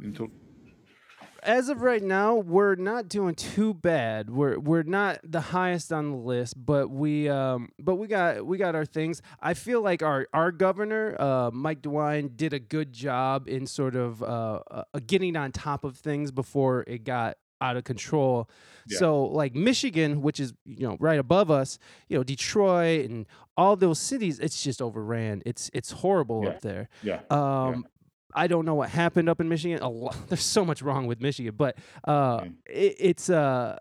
as of right now, we're not doing too bad. We're we're not the highest on the list, but we um but we got we got our things. I feel like our our governor, uh, Mike DeWine, did a good job in sort of uh, uh, getting on top of things before it got out of control. Yeah. So like Michigan, which is you know right above us, you know Detroit and all those cities, it's just overran. It's it's horrible Yeah. up there. Yeah. Um, I don't know what happened up in Michigan. A lot, there's so much wrong with Michigan, but uh, Mm. it, it's uh,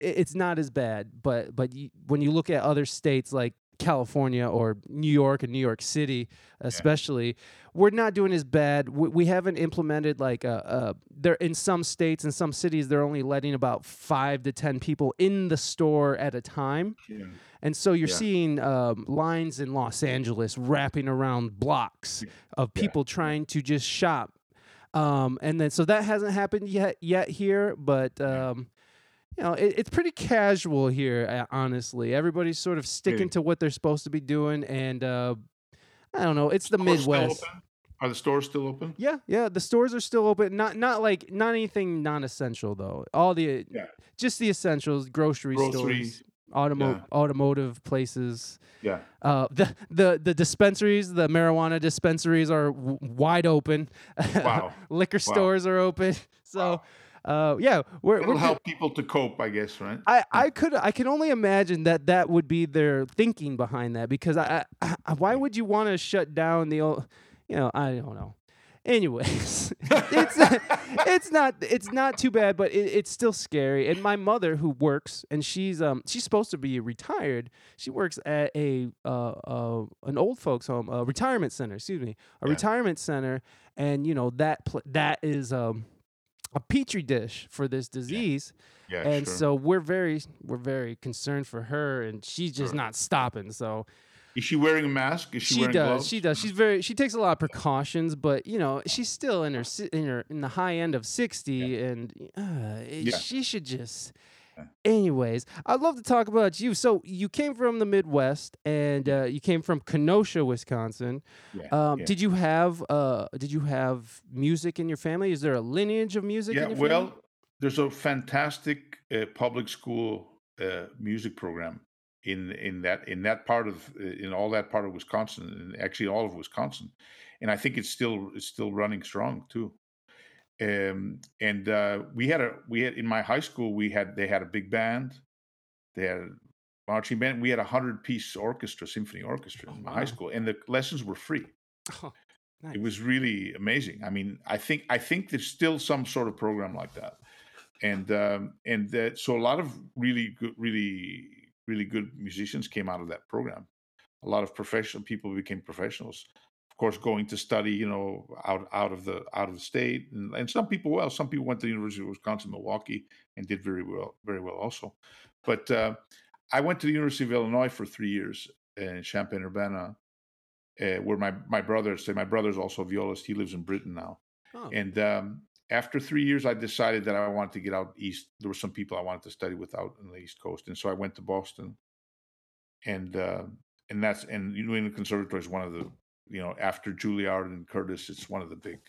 it- it's not as bad. But but you, when you look at other states like California or New York and New York City, especially, we're not doing as bad. We, we haven't implemented like a, a there in some states and some cities they're only letting about five to ten people in the store at a time. yeah. And so you're Yeah. seeing um, lines in Los Angeles wrapping around blocks of Yeah. people trying to just shop. Um, and then so that hasn't happened yet yet here, but um, you know it, it's pretty casual here. uh, Honestly, everybody's sort of sticking to what they're supposed to be doing, and uh, I don't know. It's the Stores Midwest. Are the stores still open? Yeah, yeah. The stores are still open. Not not like not anything non-essential though. All the Yeah. just the essentials, grocery, stores, automo- yeah. automotive places. Yeah. Uh, the the the dispensaries, the marijuana dispensaries are w- wide open. Wow. Liquor Wow. stores are open. So, uh, yeah, we're, It'll we're help people to cope, I guess, right? I, I could I can only imagine that that would be their thinking behind that because I, I, I why would you want to shut down the old you know I don't know. Anyways it's it's not it's not too bad but it, it's still scary. And my mother who works and she's um she's supposed to be retired she works at a uh, uh an old folks home a retirement center excuse me a Yeah. retirement center. And you know that pl- that is um a petri dish for this disease Yeah. and sure. so we're very we're very concerned for her and she's just Sure. not stopping so is she wearing a mask? Is she, she, wearing does gloves? she does she's very she takes a lot of precautions but you know she's still in her in her in the high end of 60 and uh, Yeah. she should just Yeah. Anyways i'd love to talk about you. So you came from the midwest and uh, you came from kenosha wisconsin. Yeah, um, yeah. did you have uh, did you have music in your family? Is there a lineage of music yeah, in your well, family? there's a fantastic uh, public school uh, music program in in that in that part of uh, in all that part of Wisconsin, and actually all of Wisconsin, and I think it's still it's still running strong too. Um, and uh, we had a we had in my high school we had they had a big band, they had a marching band. We had a hundred piece orchestra, symphony orchestra Oh, in my wow. high school, and the lessons were free. Oh, nice. It was really amazing. I mean, I think I think there's still some sort of program like that, and um, and that, so a lot of really good, really really good musicians came out of that program. A lot of professional people became professionals. Course, going to study, you know, out out of the out of the state, and, and some people well, some people went to the University of Wisconsin Milwaukee and did very well, very well also. But uh, I went to the University of Illinois for three years in Champaign Urbana, uh, where my my brother say my brother's also a violist. He lives in Britain now, Oh. and um, after three years, I decided that I wanted to get out east. There were some people I wanted to study with out on the East Coast, and so I went to Boston, and uh, and that's and New England Conservatory is one of the you know after Juilliard and Curtis, it's one of the big,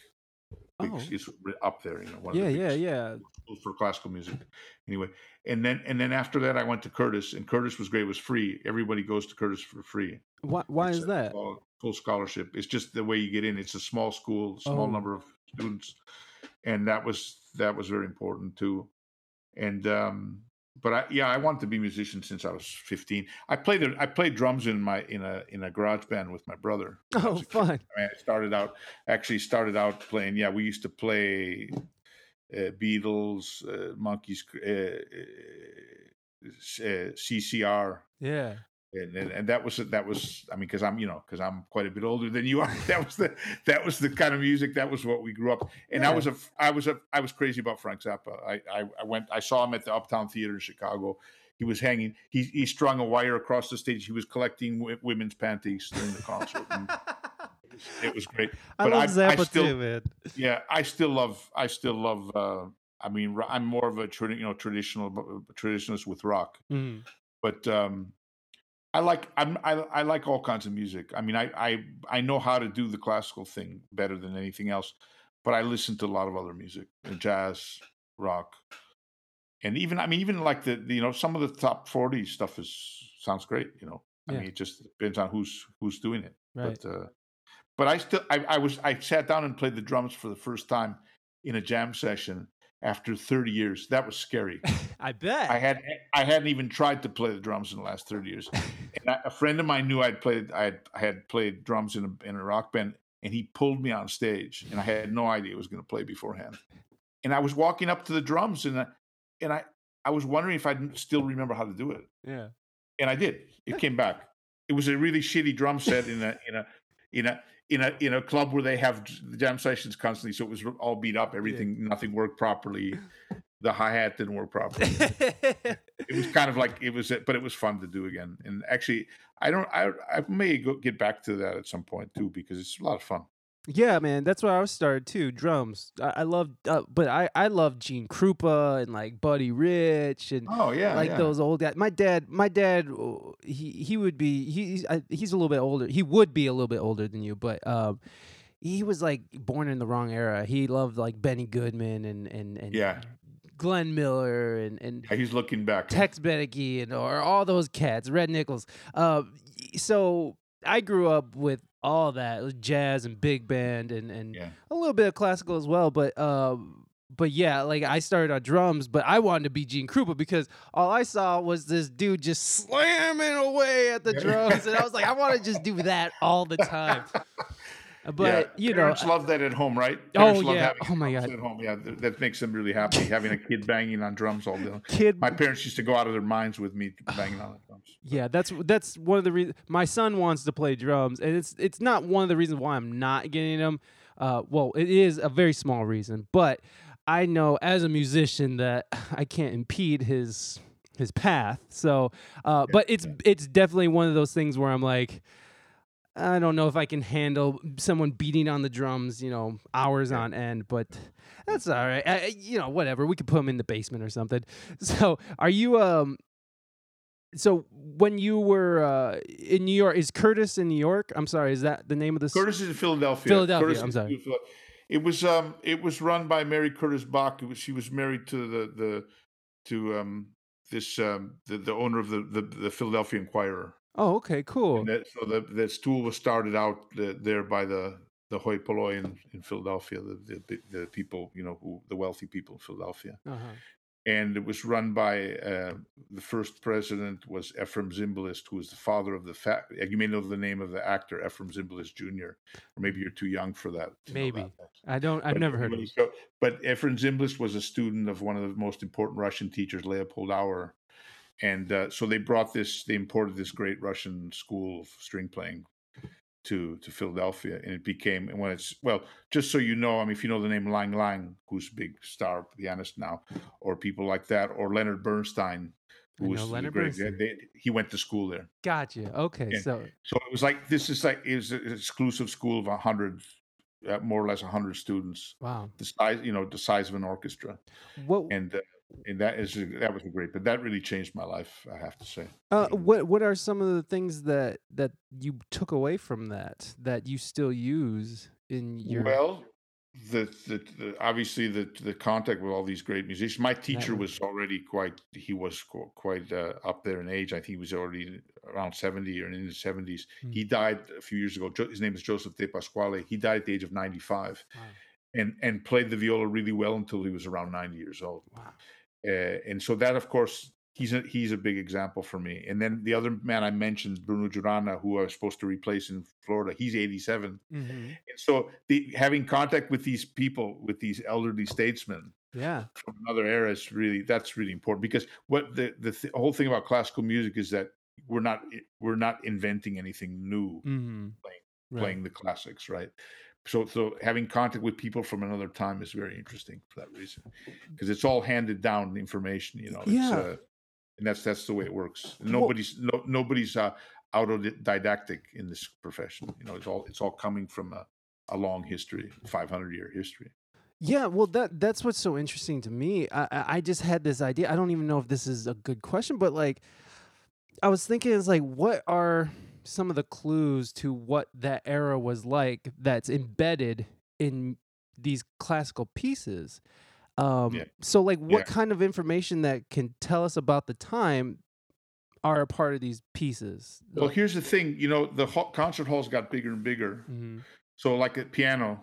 big Oh. it's up there. You know, one yeah of the yeah yeah for classical music. Anyway, and then and then after that, I went to Curtis, and Curtis was great. It was free. Everybody goes to Curtis for free. why, why It's is that Full, full scholarship. It's just the way you get in. It's a small school, small Oh. number of students, and that was that was very important too. And um, but I yeah, I wanted to be a musician since I was 15. I played I played drums in my in a in a garage band with my brother. oh was a kid. fun I, mean, I started out actually started out playing. Yeah, we used to play uh, Beatles, uh, Monkees, uh, uh, uh, CCR yeah and, and and that was that was I mean because I'm you know because I'm quite a bit older than you are. That was the that was the kind of music that was what we grew up. And I was a I was a I was crazy about Frank Zappa. I, I I went I saw him at the Uptown Theater in Chicago. He was hanging he he strung a wire across the stage. He was collecting w- women's panties during the concert. And it was great. I But love I- I Zappa still- too, man. yeah I still love I still love uh I mean I'm more of a you know traditional traditionalist with rock. Mm. but um I like I'm I, I like all kinds of music. I mean, I, I I know how to do the classical thing better than anything else, but I listen to a lot of other music, uh, jazz, rock, and even I mean even like the, the you know some of the top forty stuff is sounds great. You know, I mean it just depends on who's who's doing it. Right. But uh, but I still I, I was I sat down and played the drums for the first time in a jam session after 30 years. That was scary. I bet. I had I hadn't even tried to play the drums in the last 30 years. And I, a friend of mine knew I'd played I had, I had played drums in a in a rock band and he pulled me on stage and I had no idea I was going to play beforehand. And I was walking up to the drums and I, and I I was wondering if I'd still remember how to do it. yeah. And I did. It came back. It was a really shitty drum set in a in a in a in a in a club where they have j- jam sessions constantly, so it was all beat up. Everything, nothing worked properly. The hi hat didn't work properly. it was kind of like it was, but it was fun to do again. And actually, I don't, I I may go get back to that at some point too because it's a lot of fun. Yeah, man, that's where I was started too. Drums. I, I love, uh, but I I love Gene Krupa and like Buddy Rich and Oh yeah, like yeah. those old guys. My dad, my dad, uh, he he would be he, he's I, he's a little bit older. He would be a little bit older than you, but um, he was like born in the wrong era. He loved like Benny Goodman and and and Yeah. Glenn Miller and and He's looking back. Tex Beneke and or all those cats, Red Nichols. Uh, so I grew up with all that jazz and big band and and Yeah. a little bit of classical as well. But um, but yeah, like I started on drums, but I wanted to be Gene Krupa because all I saw was this dude just slamming away at the drums, and I was like, I want to just do that all the time. But yeah. you know, parents love that at home, right? Oh, Parents love yeah. having Oh, my God. At home, yeah, th- that makes them really happy having a kid banging on drums all day. kid My parents used to go out of their minds with me banging on the drums. Yeah, that's that's one of the reasons. My son wants to play drums, and it's it's not one of the reasons why I'm not getting him. Uh, well, it is a very small reason, but I know as a musician that I can't impede his his path. So, uh, but it's it's definitely one of those things where I'm like. I don't know if I can handle someone beating on the drums, you know, hours on end, but that's all right. I, you know, whatever. We could put them in the basement or something. So, are you um so when you were uh, in New York, is Curtis in New York? I'm sorry, is that the name of the? Curtis is in Philadelphia. Philadelphia, Curtis I'm sorry. It was um it was run by Mary Curtis Bok. Was, she was married to the the to um this um the, the owner of the, the the Philadelphia Inquirer. Oh, okay, cool. That, so the the school was started out the, there by the the hoi polloi in, in Philadelphia, the, the the people you know who the wealthy people in Philadelphia, Uh-huh. and it was run by uh, the first president was Efrem Zimbalist, who was the father of the fa- you may know the name of the actor Efrem Zimbalist Jr. Or maybe you're too young for that. Maybe. that. I don't. I've But never heard of him. so- but Efrem Zimbalist was a student of one of the most important Russian teachers, Leopold Auer, and uh, so they brought this. They imported this great Russian school of string playing to to Philadelphia, and it became. And when it's well, just so you know, I mean, if you know the name Lang Lang, who's a big star pianist now, or people like that, or Leonard Bernstein, who was Leonard great. Bernstein. they- he went to school there. Gotcha. Okay, Yeah. so So it was like this is like it was an exclusive school of a hundred, uh, more or less a hundred students wow. the size you know the size of an orchestra What and uh, and that is that was a great but that really changed my life i have to say uh, what what are some of the things that that you took away from that that you still use in your well the, the, the obviously the the contact with all these great musicians my teacher was already quite he was quite uh, up there in age i think he was already around 70 or in his 70s Hmm. he died a few years ago his name is joseph de pasquale he died at the age of 95 Wow. and and played the viola really well until he was around 90 years old Wow. Uh, and so that of course he's a he's a big example for me and then the other man i mentioned bruno Giuranna, who i was supposed to replace in florida he's 87 Mhm. and so the having contact with these people with these elderly statesmen Yeah. from another era is really that's really important because what the the th- whole thing about classical music is that we're not we're not inventing anything new Mm-hmm. playing the classics right so so having contact with people from another time is very interesting for that reason because it's all handed down information you know it's, Yeah. uh, and that's that's the way it works Well- nobody's no, nobody's uh autodidactic in this profession you know it's all it's all coming from a, a long history 500 year history Yeah, well, that that's what's so interesting to me. I I I just had this idea. I don't even know if this is a good question, but like, I was thinking, it's like, what are some of the clues to what that era was like that's embedded in these classical pieces? Um, Yeah. So, like, what Yeah. kind of information that can tell us about the time are a part of these pieces? Well, here's the thing. You know, the concert halls got bigger and bigger. Mhm. So, like at piano,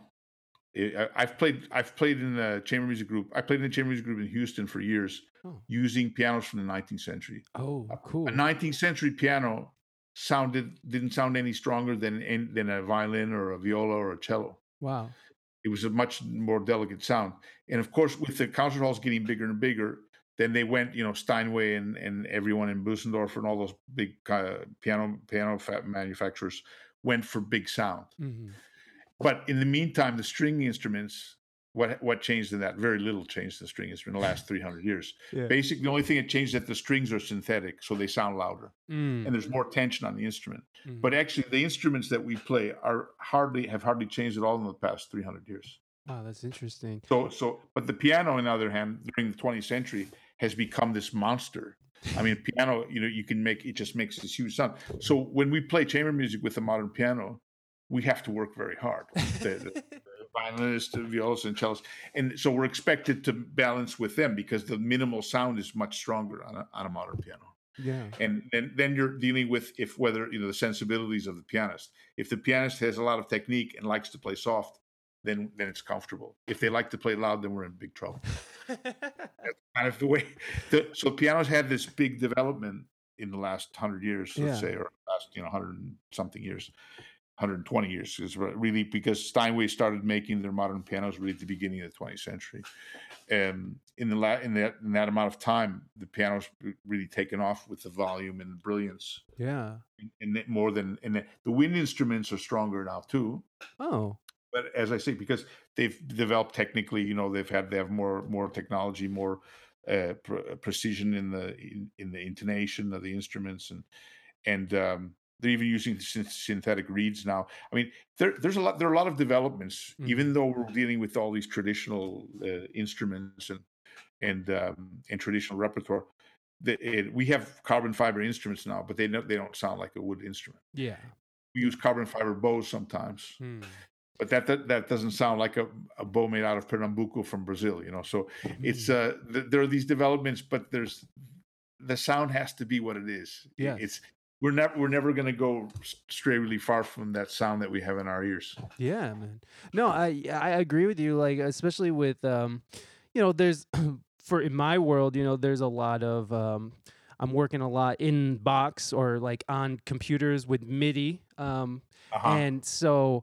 I- I've played. I've played in the chamber music group. I played in the chamber music group in Houston for years, Oh. using pianos from the 19th century. Oh, cool. A 19th century piano sounded didn't sound any stronger than than a violin or a viola or a cello. Wow. It was a much more delicate sound. And of course, with the concert halls getting bigger and bigger, then they went, you know, Steinway and, and everyone in Bösendorfer and all those big uh, piano piano fa- manufacturers went for big sound. Mm-hmm. But in the meantime, the string instruments, what what changed in that? Very little changed in the string instrument in the last 300 years. Yeah. Basically, the only thing that changed is that the strings are synthetic, so they sound louder Mm. and there's more tension on the instrument. Mhm. But actually, the instruments that we play are hardly have hardly changed at all in the past 300 years. wow, that's interesting. So, so, but the piano, on the other hand, during the 20th century, has become this monster. I mean, piano, you know, you can make it just makes this huge sound. So when we play chamber music with a modern piano, we have to work very hard. The, the, the violas, and cellos, and so we're expected to balance with them because the minimal sound is much stronger on a, on a modern piano. yeah. And then, then you're dealing with if whether you know the sensibilities of the pianist. If the pianist has a lot of technique and likes to play soft, then then it's comfortable. If they like to play loud, then we're in big trouble. That's kind of the way. The, so pianos had this big development in the last hundred years, let's Yeah. say, or last you know hundred something years, hundred and twenty years is really because Steinway started making their modern pianos really at the beginning of the twentieth century. Um, in the la- in that in that amount of time, the piano's re- really taken off with the volume and the brilliance, yeah. and it- more than and the, the wind instruments are stronger now too Oh. but as I say, because they've developed technically, you know, they've had they have more more technology, more uh, pre- precision in the in, in the intonation of the instruments, and and um, they're even using synthetic reeds now. I mean, there there's a lot there are a lot of developments, Mhm. even though we're dealing with all these traditional uh, instruments and and um, and traditional repertoire. The, it, we have carbon fiber instruments now, but they don't they don't sound like a wood instrument. Yeah. We use carbon fiber bows sometimes, Hmm. but that, that that doesn't sound like a, a bow made out of Pernambuco from Brazil, you know. So it's Hmm. uh th- there are these developments, but there's the sound has to be what it is. Yeah, It's we're never we're never going to go stray really far from that sound that we have in our ears. Yeah, man. No, I I agree with you. Like especially with um, you know, there's for in my world, you know, there's a lot of um, I'm working a lot in box or like on computers with MIDI. Um, Uh-huh. and so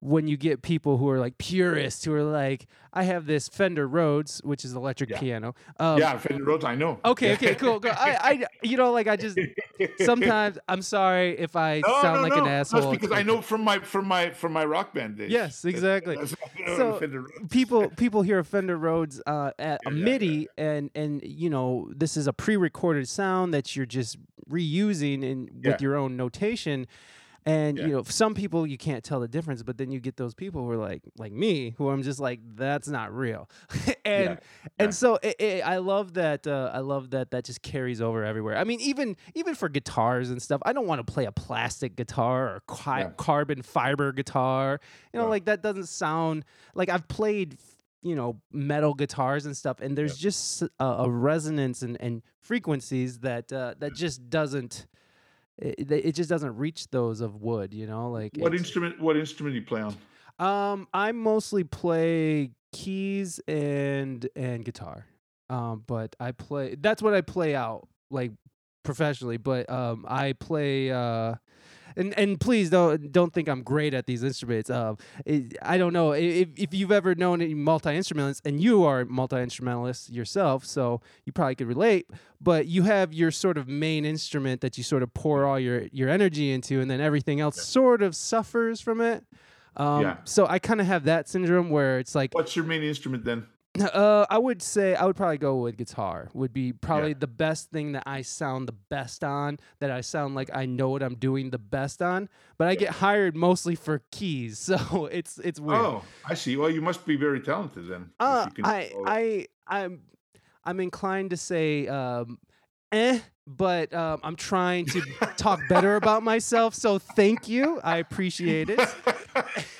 when you get people who are like purists who are like, I have this Fender Rhodes, which is electric Yeah. piano. Um, yeah, Fender Rhodes, I know. Okay, okay, cool. cool. I, I, you know, like I just sometimes I'm sorry if I No, sound no, like no. an That's asshole. because I know from my from my from my rock band days. Yes, exactly. That's- So, people people hear Fender Rhodes uh, at a Yeah, yeah, MIDI and and you know this is a pre-recorded sound that you're just reusing in Yeah. with your own notation. And Yeah. you know, some people you can't tell the difference, but then you get those people who are like, like me, who I'm just like, that's not real. and Yeah, and yeah. so it, it, I love that. Uh, I love that that just carries over everywhere. I mean, even even for guitars and stuff, I don't want to play a plastic guitar or Yeah. carbon fiber guitar. You know, like that doesn't sound like I've played. You know, metal guitars and stuff, and there's just a, a resonance and, and frequencies that uh, that just doesn't. It, it just doesn't reach those of wood. You know, like What instrument? What instrument do you play on? um, I mostly play keys and and guitar. Um, but I play that's what I play out like professionally, but um I play uh and and please don't don't think I'm great at these instruments. Um, it, I don't know if if you've ever known any multi instrumentalists, and you are multi instrumentalist yourself, so you probably could relate. But you have your sort of main instrument that you sort of pour all your your energy into, and then everything else sort of suffers from it. Um, Yeah. So I kind of have that syndrome where it's like, What's your main instrument then? Uh, I would say I would probably go with guitar. Would be probably the best thing that I sound the best on. That I sound like I know what I'm doing the best on. But I get hired mostly for keys, so it's it's weird. Oh, I see. Well, you must be very talented then. Uh, I I I'm I'm inclined to say um, eh, but um, I'm trying to talk better about myself. So thank you. I appreciate it.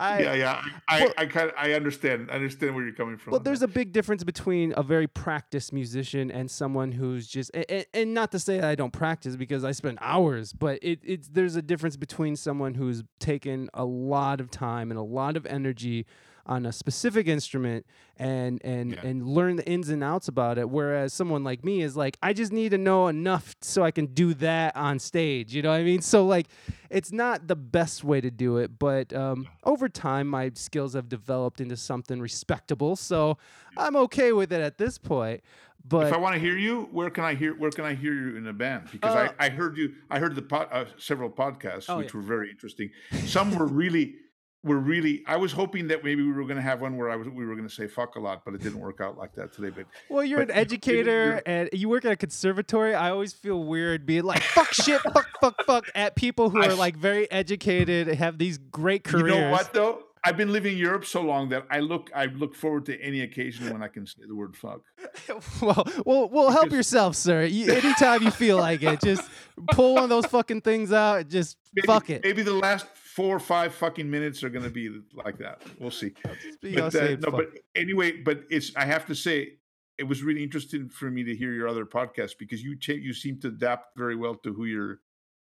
I, yeah, yeah. I, well, I, kind of I understand. I understand where you're coming from. But there's that. a big difference between a very practiced musician and someone who's just and, and not to say that I don't practice because I spend hours, but it, it's there's a difference between someone who's taken a lot of time and a lot of energy on a specific instrument and and yeah. and learn the ins and outs about it whereas someone like me is like I just need to know enough so I can do that on stage you know what I mean so like it's not the best way to do it but um, over time my skills have developed into something respectable so I'm okay with it at this point but if I want to hear you, where can I hear? Where can I hear you in a band? Because uh, I, I heard you. I heard the pod, uh, several podcasts, oh, which yeah. were very interesting. Some were really we're really i was hoping that maybe we were going to have one where i was we were going to say fuck a lot but it didn't work out like that today but well you're but an educator and you work at a conservatory i always feel weird being like fuck shit fuck fuck fuck at people who I, are like very educated and have these great careers you know what though I've been living in Europe so long that I look I look forward to any occasion when I can say the word fuck. well, well, well, help yourself, sir. You, anytime you feel like it, just pull one of those fucking things out. Just maybe, fuck it. Maybe the last four or five fucking minutes are going to be like that. We'll see. But, uh, no, but anyway, but it's I have to say it was really interesting for me to hear your other podcast because you you seem to adapt very well to who you're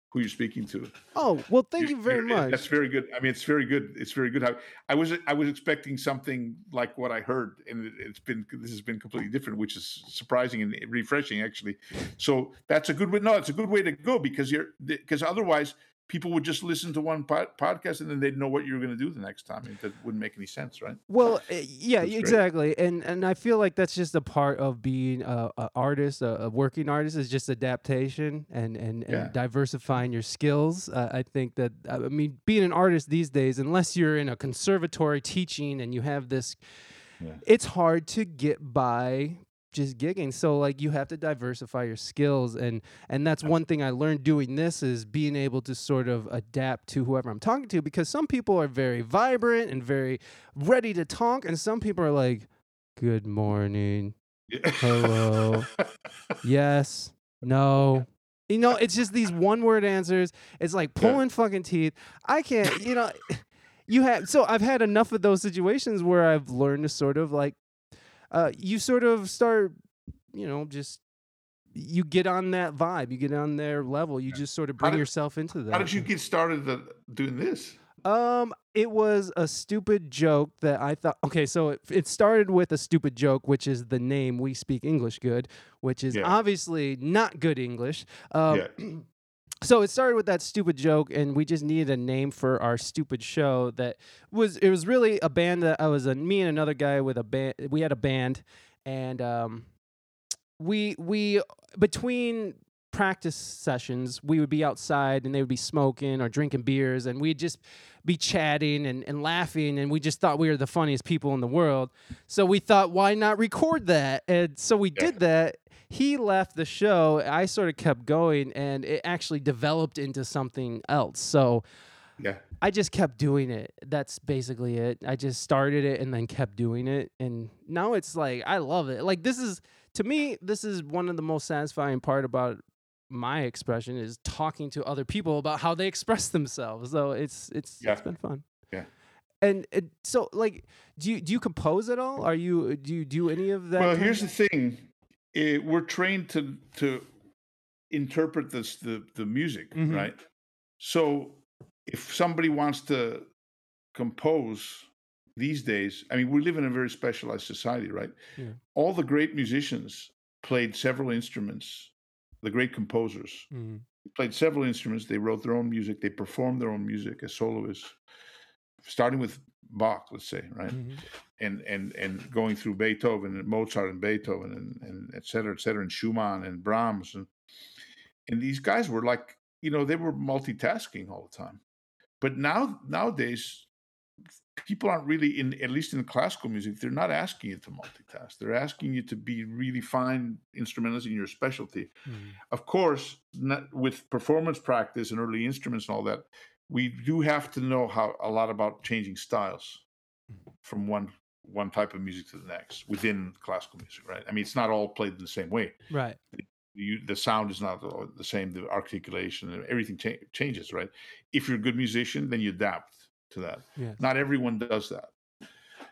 who you're speaking to. Oh well, thank you, you very much. That's very good. I mean, it's very good. It's very good. I, I was I was expecting something like what I heard, and it, has been this has been completely different, which is surprising and refreshing actually. So that's a good way. No, it's a good way to go because you're because otherwise people would just listen to one podcast and then they'd know what you were going to do the next time. It that wouldn't make any sense, right? Well, eh, yeah, exactly. And and I feel like that's just a part of being a, a artist, a, a, working artist, is just adaptation and and, yeah. and diversifying your skills. Uh, I think that I mean, being an artist these days, unless you're in a conservatory teaching and you have this. Yeah. It's hard to get by just gigging. So like you have to diversify your skills and and that's one thing i learned doing this is being able to sort of adapt to whoever i'm talking to because some people are very vibrant and very ready to talk and some people are like good morning. Hello. Yes. No. You know it's just these one word answers. It's like pulling fucking teeth. I can't you know you have so i've had enough of those situations where i've learned to sort of like uh, you sort of start, you know, just you get on that vibe, you get on their level, you just sort of bring did, yourself into that. How did you get started doing this? Um, it was a stupid joke that I thought. Okay, so it, it started with a stupid joke, which is the name "We Speak English Good," which is yeah. obviously not good English. Um, yeah. so it started with that stupid joke and we just needed a name for our stupid show that was it was really a band that i was a me and another guy with a band we had a band and um we we between practice sessions we would be outside and they would be smoking or drinking beers and we'd just be chatting and, and laughing and we just thought we were the funniest people in the world so we thought why not record that and so we yeah. did that he left the show. I sort of kept going, and it actually developed into something else. So, yeah, I just kept doing it. That's basically it. I just started it and then kept doing it, and now it's like I love it. Like this is to me, this is one of the most satisfying part about my expression is talking to other people about how they express themselves. So it's it's yeah. it's been fun. Yeah. And, and so, like, do you do you compose at all? Are you do you do any of that? Well, here's the thing it, we're trained to to interpret this the the music, mm-hmm. right? So if somebody wants to compose these days, I mean, we live in a very specialized society, right? Yeah. All the great musicians played several instruments. The great composers mm-hmm. played several instruments. They wrote their own music. They performed their own music as soloists, starting with Bach, let's say, right? Mm-hmm. And and and going through Beethoven and Mozart and Beethoven and, and et cetera, et cetera, and Schumann and Brahms and and these guys were like, you know, they were multitasking all the time. But now nowadays, people aren't really in at least in classical music, they're not asking you to multitask. They're asking you to be really fine instrumentalists in your specialty. Mm-hmm. Of course, not, with performance practice and early instruments and all that, we do have to know how a lot about changing styles mm-hmm. from one one type of music to the next within classical music, right? I mean, it's not all played in the same way, right? You, the sound is not the same, the articulation and everything cha- changes, right? If you're a good musician, then you adapt to that. Yes. Not everyone does that.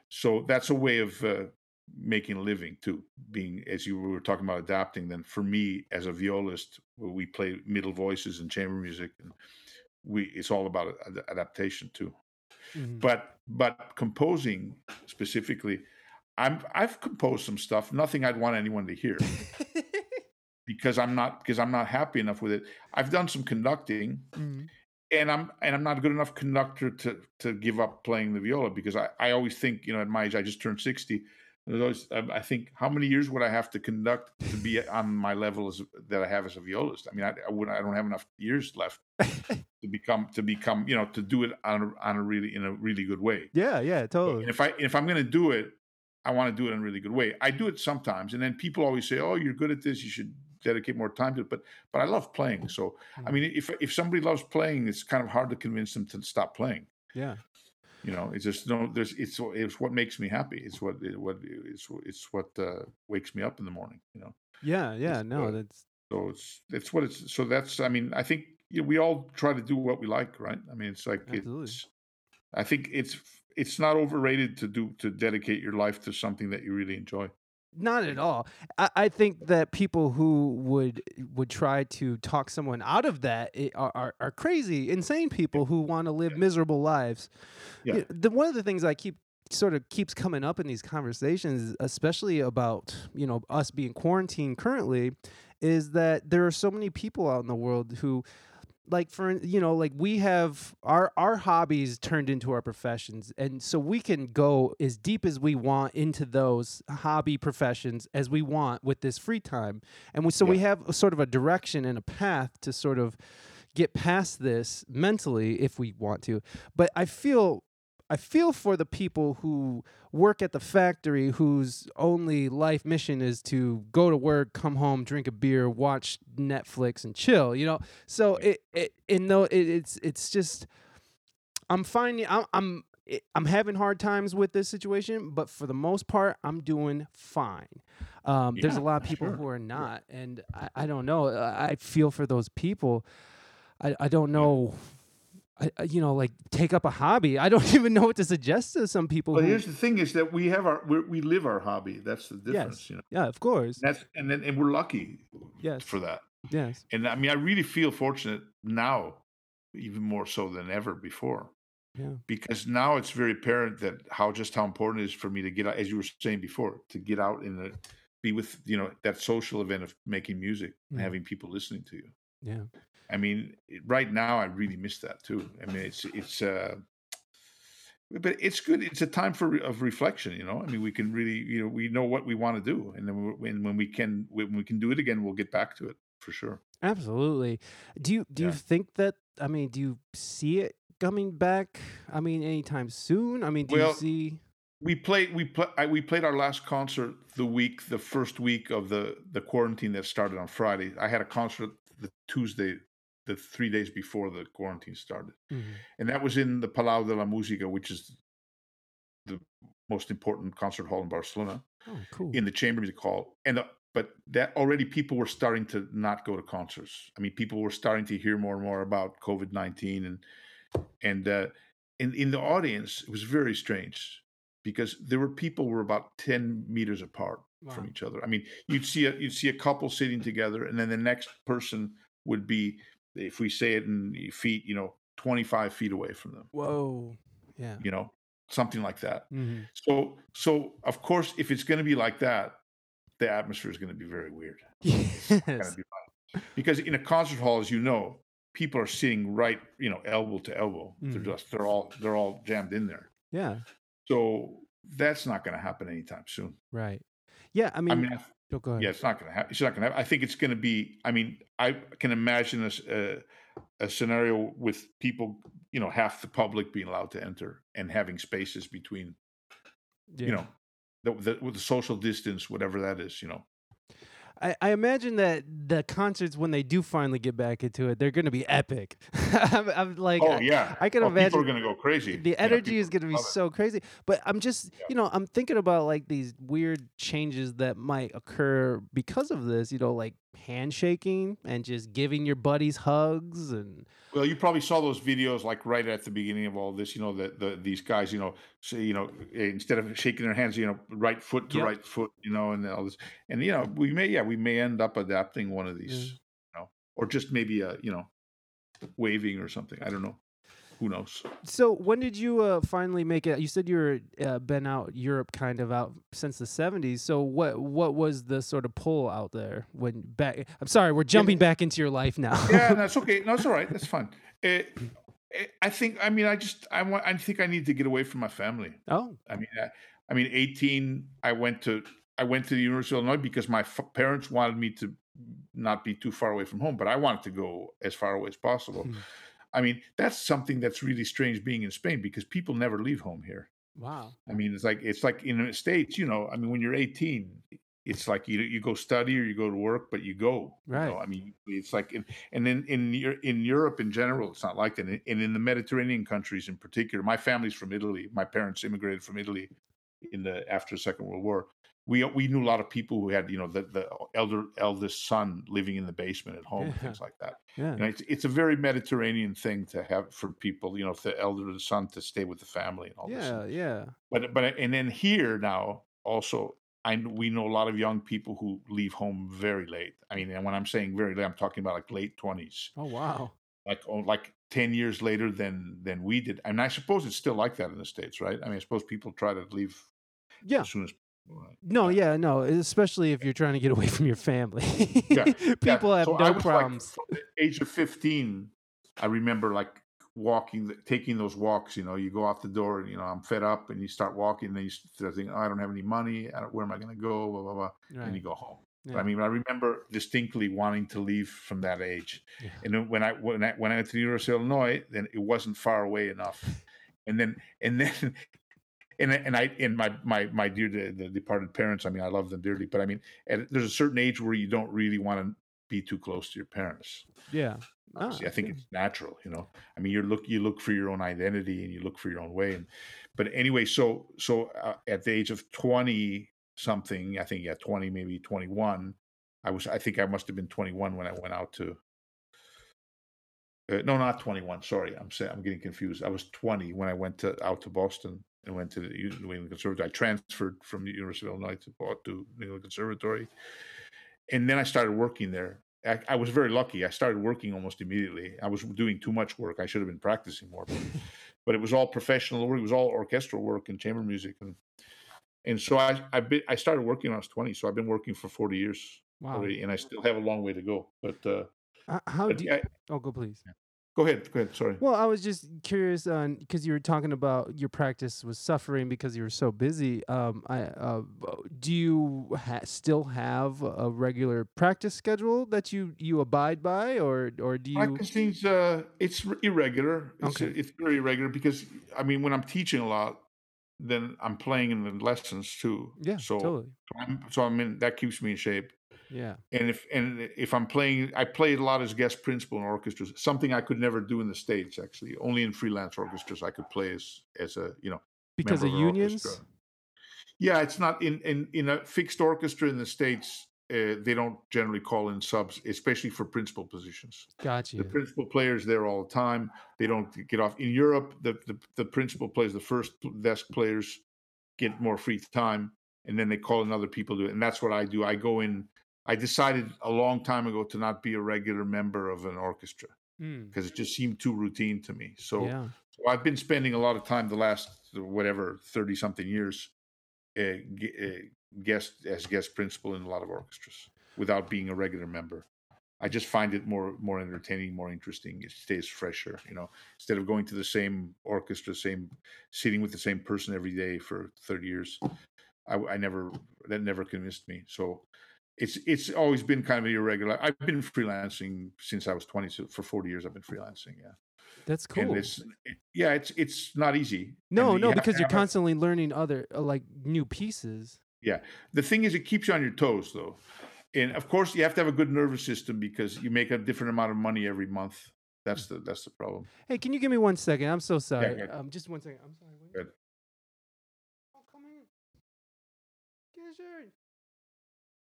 So that's a way of uh, making a living too. Being as you were talking about adapting, then for me as a violist, we play middle voices and chamber music, and we it's all about ad- adaptation too. Mm-hmm. But but composing specifically, I'm I've composed some stuff, nothing I'd want anyone to hear. because I'm not because I'm not happy enough with it. I've done some conducting mm-hmm. and I'm and I'm not a good enough conductor to to give up playing the viola because I, I always think, you know, at my age I just turned 60 there's always, I I think how many years would I have to conduct to be on my level as that I have as a violist? I mean I, I would I don't have enough years left to become to become you know to do it on a, on a really in a really good way. yeah, yeah, totally. And if I if I'm going to do it, I want to do it in a really good way. I do it sometimes, and then people always say, "Oh, you're good at this. You should dedicate more time to it." But but I love playing, so I Mhm. mean, if if somebody loves playing, it's kind of hard to convince them to stop playing. Yeah. You know, it's just no. There's it's it's what makes me happy. It's what it, what it's it's what uh, wakes me up in the morning. You know, Yeah, yeah, It's, no, uh, that's so it's it's what it's. So that's I mean, I think you know, we all try to do what we like, right? I mean, it's like Absolutely. it's. I think it's it's not overrated to do to dedicate your life to something that you really enjoy. Not at all. I, I think that people who would would try to talk someone out of that eh, are, are, are crazy, insane people who want to live miserable lives. Yeah. The, one of the things I keep sort of keeps coming up in these conversations, especially about you know us being quarantined currently, is that there are so many people out in the world who like for you know like we have our our hobbies turned into our professions and so we can go as deep as we want into those hobby professions as we want with this free time. And we so we have a sort of a direction and a path to sort of get past this mentally if we want to. But i feel I feel for the people who work at the factory whose only life mission is to go to work, come home, drink a beer, watch Netflix, and chill. You know, so it it in though it, it's it's just I'm finding I'm I'm I'm having hard times with this situation, but for the most part, I'm doing fine. Um, there's a lot of people sure, who are not, and I, I don't know. I, I feel for those people. I, I don't know. I- you know, like take up a hobby. I don't even know what to suggest to some people. But who, here's the thing: is that we have our we're, we live our hobby. That's the difference, yes, you know. yeah, of course, That's and then and we're lucky yes, for that. yes, And I mean, I really feel fortunate now, even more so than ever before. Yeah. Because now it's very apparent that how just how important it is for me to get out, as you were saying before, to get out and uh, be with you know that social event of making music and Mm. having people listening to you. yeah, I mean, right now I really miss that too. I mean, it's it's uh, but it's good. It's a time for of reflection. You know, I mean, we can really you know we know what we want to do, and then when when we can when we can do it again, we'll get back to it for sure. absolutely. Do you do you think that? I mean, do you see it coming back? I mean, anytime soon? I mean, do you see? we played we play, I, we played our last concert the week the first week of the the quarantine that started on Friday. I had a concert the Tuesday the 3 days before the quarantine started. Mhm. And that was in the Palau de la Música which is the most important concert hall in Barcelona Oh, cool. in the chamber music hall and the, but that already people were starting to not go to concerts. I mean people were starting to hear more and more about COVID-19 and and uh in in the audience it was very strange because there were people who were about 10 meters apart from each other i mean you'd see a you'd see a couple sitting together and then the next person would be if we say it in feet you know 25 feet away from them Whoa. Yeah. you know something like that hmm so so of course if it's going to be like that the atmosphere is going to be very weird It's not gonna Yes. be because in a concert hall as you know people are sitting right you know elbow to elbow they're Mhm. just they're all they're all jammed in there Yeah. so that's not going to happen anytime soon Right. Yeah. I mean, i mean Go ahead. yeah it's not going to happen it's not going to happen i think it's going to be i mean i can imagine a uh, a scenario with people you know half the public being allowed to enter and having spaces between Yeah. you know the, the, with the social distance whatever that is you know I, I imagine that the concerts when they do finally get back into it, they're going to be epic. I'm, I'm like, oh yeah I can oh, imagine people are going to go crazy the energy people is going to be love it. so crazy. But I'm just, Yeah. you know, I'm thinking about like these weird changes that might occur because of this. You know, like handshaking and just giving your buddies hugs and well you probably saw those videos like right at the beginning of all this you know that the, these guys you know say you know instead of shaking their hands you know right foot to yep. right foot you know and all this and you know we may yeah we may end up adapting one of these yeah. you know or just maybe a you know waving or something i don't know who knows? So when did you uh, finally make it? You said you were uh, been out Europe kind of out since the '70s. So what what was the sort of pull out there when back? I'm sorry, we're jumping yeah. back into your life now. yeah, that's okay. No, it's all right. That's fine. It, it, I think. I mean, I just I want. I think I need to get away from my family. Oh, I mean, I, I mean, 18. I went to I went to the University of Illinois because my f- parents wanted me to not be too far away from home, but I wanted to go as far away as possible. I mean, that's something that's really strange being in Spain because people never leave home here. Wow. I mean, it's like it's like in the states, you know. I mean, when you're 18, it's like you you go study or you go to work, but you go. Right. You know? I mean, it's like in, and then in in Europe in general, it's not like that. And in the Mediterranean countries in particular, my family's from Italy. My parents immigrated from Italy in the after the Second World War we we knew a lot of people who had you know the the elder eldest son living in the basement at home yeah. things like that yeah you know, it's, it's a very mediterranean thing to have for people you know the elder son to stay with the family and all yeah, this yeah yeah but but and then here now also I we know a lot of young people who leave home very late. I mean, and when I'm saying very late, I'm talking about like late twenties. Oh wow! Like oh, like ten years later than than we did. And I suppose it's still like that in the states, right? I mean, I suppose people try to leave yeah. as soon as no, yeah, no, especially if you're trying to get away from your family. yeah. People yeah. have so no problems. Like, age of 15, I remember like walking, taking those walks. You know, you go out the door, and you know, I'm fed up, and you start walking, and then you start thinking, oh, I don't have any money. where am I going to go? Blah blah blah, right. and you go home. Yeah. I mean, I remember distinctly wanting to leave from that age, yeah. and then when I when I when I went to the University of Illinois, then it wasn't far away enough, and then and then and and I and my my my dear the, the departed parents. I mean, I love them dearly, but I mean, at, there's a certain age where you don't really want to be too close to your parents. Yeah, ah, I think yeah. it's natural. You know, I mean, you look you look for your own identity and you look for your own way. And but anyway, so so uh, at the age of twenty something, I think yeah, twenty maybe twenty one. I was I think I must have been twenty one when I went out to. Uh, no, not 21. Sorry, I'm saying I'm getting confused. I was 20 when I went to, out to Boston and went to the New England Conservatory. I transferred from the University of Illinois to, to New England Conservatory, and then I started working there. I, I, was very lucky. I started working almost immediately. I was doing too much work. I should have been practicing more, but, but it was all professional work. It was all orchestral work and chamber music, and and so I I, been, I started working when I was twenty. So I've been working for forty years wow. already, and I still have a long way to go. But uh, how but do you, I, oh go please. Go ahead. Go ahead. Sorry. Well, I was just curious on because you were talking about your practice was suffering because you were so busy. Um, I uh, do you ha- still have a regular practice schedule that you you abide by, or or do you? Practicing's uh, it's irregular. It's, okay. it's very irregular because I mean when I'm teaching a lot, then I'm playing in the lessons too. Yeah, so totally. I'm, so I mean that keeps me in shape. Yeah. And if and if I'm playing, I played a lot as guest principal in orchestras. Something I could never do in the states. Actually, only in freelance orchestras I could play as as a you know because of, of unions. Orchestra. Yeah, it's not in in in a fixed orchestra in the states. Uh, they don't generally call in subs, especially for principal positions. Gotcha. The principal players there all the time. They don't get off. In Europe, the, the, the principal plays the first desk players get more free time, and then they call in other people to it. And that's what I do. I go in I decided a long time ago to not be a regular member of an orchestra because mm. it just seemed too routine to me. So, yeah. so, I've been spending a lot of time the last whatever thirty something years uh, uh, guest as guest principal in a lot of orchestras without being a regular member. I just find it more more entertaining, more interesting. It stays fresher, you know. Instead of going to the same orchestra, same sitting with the same person every day for thirty years, I, I never that never convinced me. So it's it's always been kind of irregular. I've been freelancing since I was 20. So for 40 years, I've been freelancing. Yeah. That's cool. And it's, yeah, it's it's not easy. No, no, because you're constantly a, learning other uh, like new pieces. Yeah. The thing is, it keeps you on your toes, though. And of course, you have to have a good nervous system because you make a different amount of money every month. That's the that's the problem. Hey, can you give me one second? I'm so sorry. Yeah, um, just one second. I'm sorry. Wait. Good. Oh, come in. Get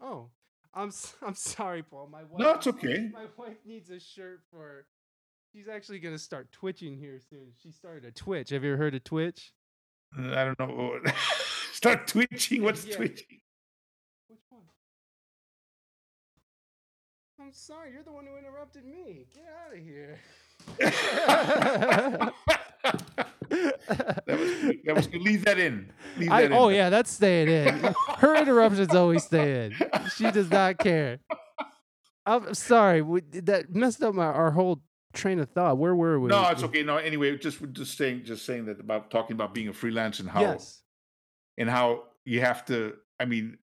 Oh, I'm I'm sorry, Paul. My wife. No, it's okay. My wife needs a shirt for. She's actually gonna start twitching here soon. She started a Twitch. Have you ever heard of Twitch? Uh, I don't know. start twitching. What's yeah. twitching? Which one? I'm sorry. You're the one who interrupted me. Get out of here. that was that was good. Leave that in. Leave I, that oh yeah, that's staying in. Her interruptions always stay in. She does not care. I'm sorry. We, that messed up my, our whole train of thought. Where were we? No, it's okay. No, anyway, just just saying, just saying that about talking about being a freelance and how yes. and how you have to. I mean,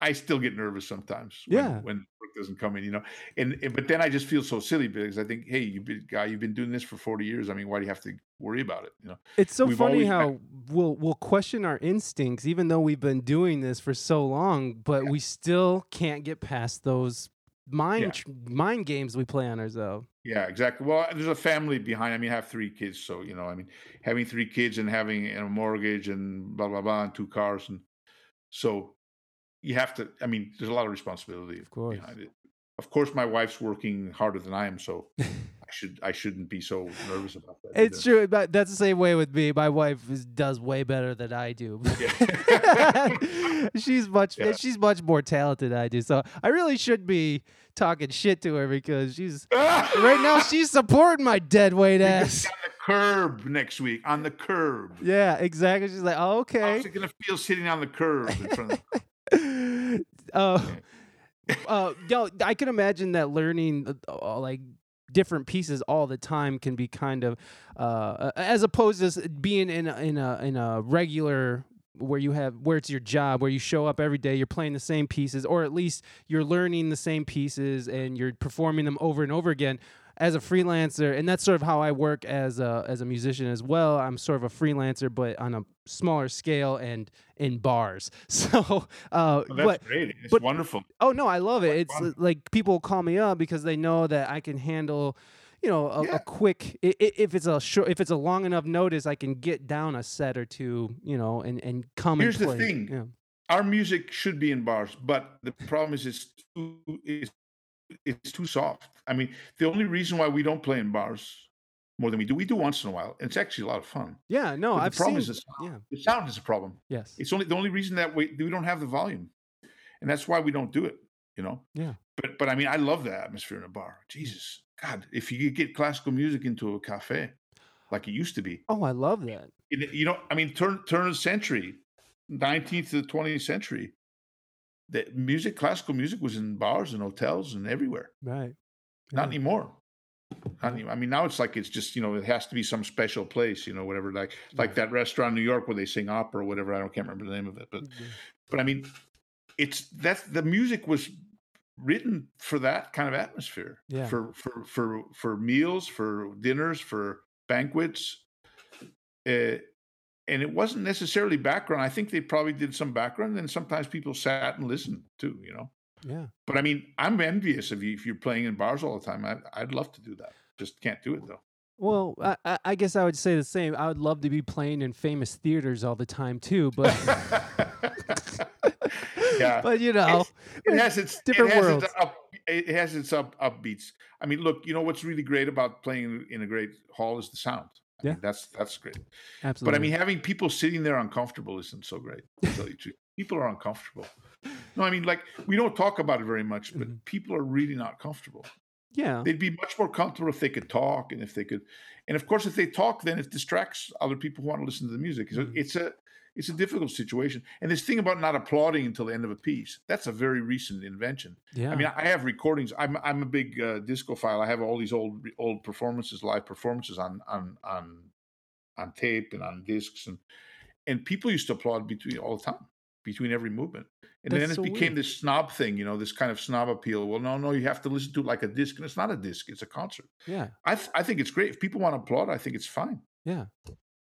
I still get nervous sometimes. When, yeah. When work doesn't come in, you know, and, and, but then I just feel so silly because I think, hey, you been guy, you've been doing this for forty years. I mean, why do you have to worry about it? You know. It's so we've funny how had, we'll we'll question our instincts, even though we've been doing this for so long, but yeah. we still can't get past those mind yeah. mind games we play on ourselves. Yeah, exactly. Well, there's a family behind. I mean, I have three kids, so you know, I mean, having three kids and having a mortgage and blah blah blah and two cars and so you have to. I mean, there's a lot of responsibility of course. behind it. Of course, my wife's working harder than I am, so I should I shouldn't be so nervous about that. It's either. true, but that's the same way with me. My wife is, does way better than I do. she's much yeah. she's much more talented than I do. So I really should be talking shit to her because she's right now she's supporting my dead weight ass. On the curb next week on the curb. Yeah, exactly. She's like, oh, okay. How's it gonna feel sitting on the curb in front of? uh, uh, yo, I can imagine that learning uh, uh, like different pieces all the time can be kind of uh, as opposed to being in a, in a in a regular where you have where it's your job where you show up every day you're playing the same pieces or at least you're learning the same pieces and you're performing them over and over again as a freelancer, and that's sort of how I work as a as a musician as well. I'm sort of a freelancer, but on a smaller scale and in bars. So, uh, well, that's but, great. It's but, wonderful. Oh no, I love it. It's fun. like people call me up because they know that I can handle you know a, yeah. a, quick if it's a short if it's a long enough notice i can get down a set or two you know and and come here's and the thing yeah. our music should be in bars but the problem is it's too, it's it's too soft. I mean, the only reason why we don't play in bars more than we do, we do once in a while. And it's actually a lot of fun. Yeah, no, but I've the problem seen. Is the, sound. Yeah. the sound is a problem. Yes, it's only the only reason that we we don't have the volume, and that's why we don't do it. You know. Yeah. But but I mean, I love the atmosphere in a bar. Jesus, God, if you could get classical music into a cafe, like it used to be. Oh, I love that. It, you know, I mean, turn turn of the century, nineteenth to the twentieth century the music, classical music, was in bars and hotels and everywhere. Right. Yeah. Not anymore. Not. I mean, now it's like it's just you know it has to be some special place, you know, whatever. Like like that restaurant in New York where they sing opera or whatever. I don't can't remember the name of it, but mm-hmm. but I mean, it's that's the music was written for that kind of atmosphere. Yeah. For for for for meals, for dinners, for banquets. Uh, and it wasn't necessarily background. I think they probably did some background, and sometimes people sat and listened too. You know. Yeah. But I mean, I'm envious of you if you're playing in bars all the time. I, I'd love to do that. Just can't do it though. Well, I, I guess I would say the same. I would love to be playing in famous theaters all the time too, but yeah. But you know, it, it has its different it. Its up, it has its up upbeats. I mean, look, you know what's really great about playing in a great hall is the sound. I yeah, mean, that's that's great. Absolutely. But I mean, having people sitting there uncomfortable isn't so great. Tell you truth, people are uncomfortable. No, I mean, like we don't talk about it very much, but mm-hmm. people are really not comfortable. Yeah, they'd be much more comfortable if they could talk, and if they could, and of course, if they talk, then it distracts other people who want to listen to the music. So mm-hmm. it's a it's a difficult situation. And this thing about not applauding until the end of a piece, that's a very recent invention. Yeah. I mean, I have recordings. I'm I'm a big uh, discophile. I have all these old old performances, live performances on on on on tape and on discs and and people used to applaud between all the time between every movement. And That's then it so became weird. this snob thing, you know, this kind of snob appeal. Well, no, no, you have to listen to it like a disc, and it's not a disc; it's a concert. Yeah, I th- I think it's great. If people want to applaud, I think it's fine. Yeah,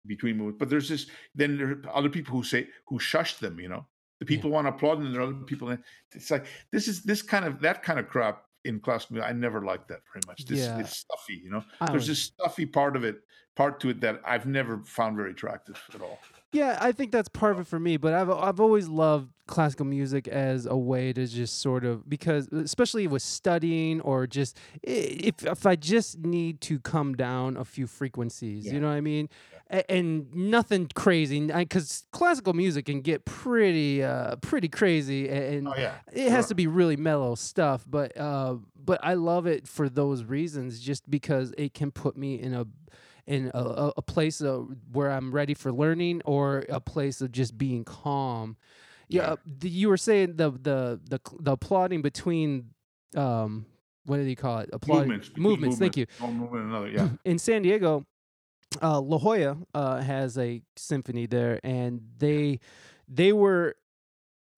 between movies. But there's this then there are other people who say who shush them, you know. The people yeah. want to applaud and there are other people it's like this is this kind of that kind of crap in classical music. I never liked that very much. This yeah. it's stuffy, you know. There's this stuffy part of it, part to it that I've never found very attractive at all. Yeah, I think that's part of it for me. But I've I've always loved classical music as a way to just sort of because especially with studying or just if if I just need to come down a few frequencies, yeah. you know what I mean? Yeah. and nothing crazy because classical music can get pretty uh pretty crazy and oh, yeah. it has to be really mellow stuff but uh but I love it for those reasons just because it can put me in a in a, a place uh, where I'm ready for learning or a place of just being calm. Yeah, yeah. The, you were saying the the the the applauding between um what do you call it? Applauding movements. Movements. Thank you. One movement another. Yeah. In San Diego, uh, La Jolla uh, has a symphony there, and they they were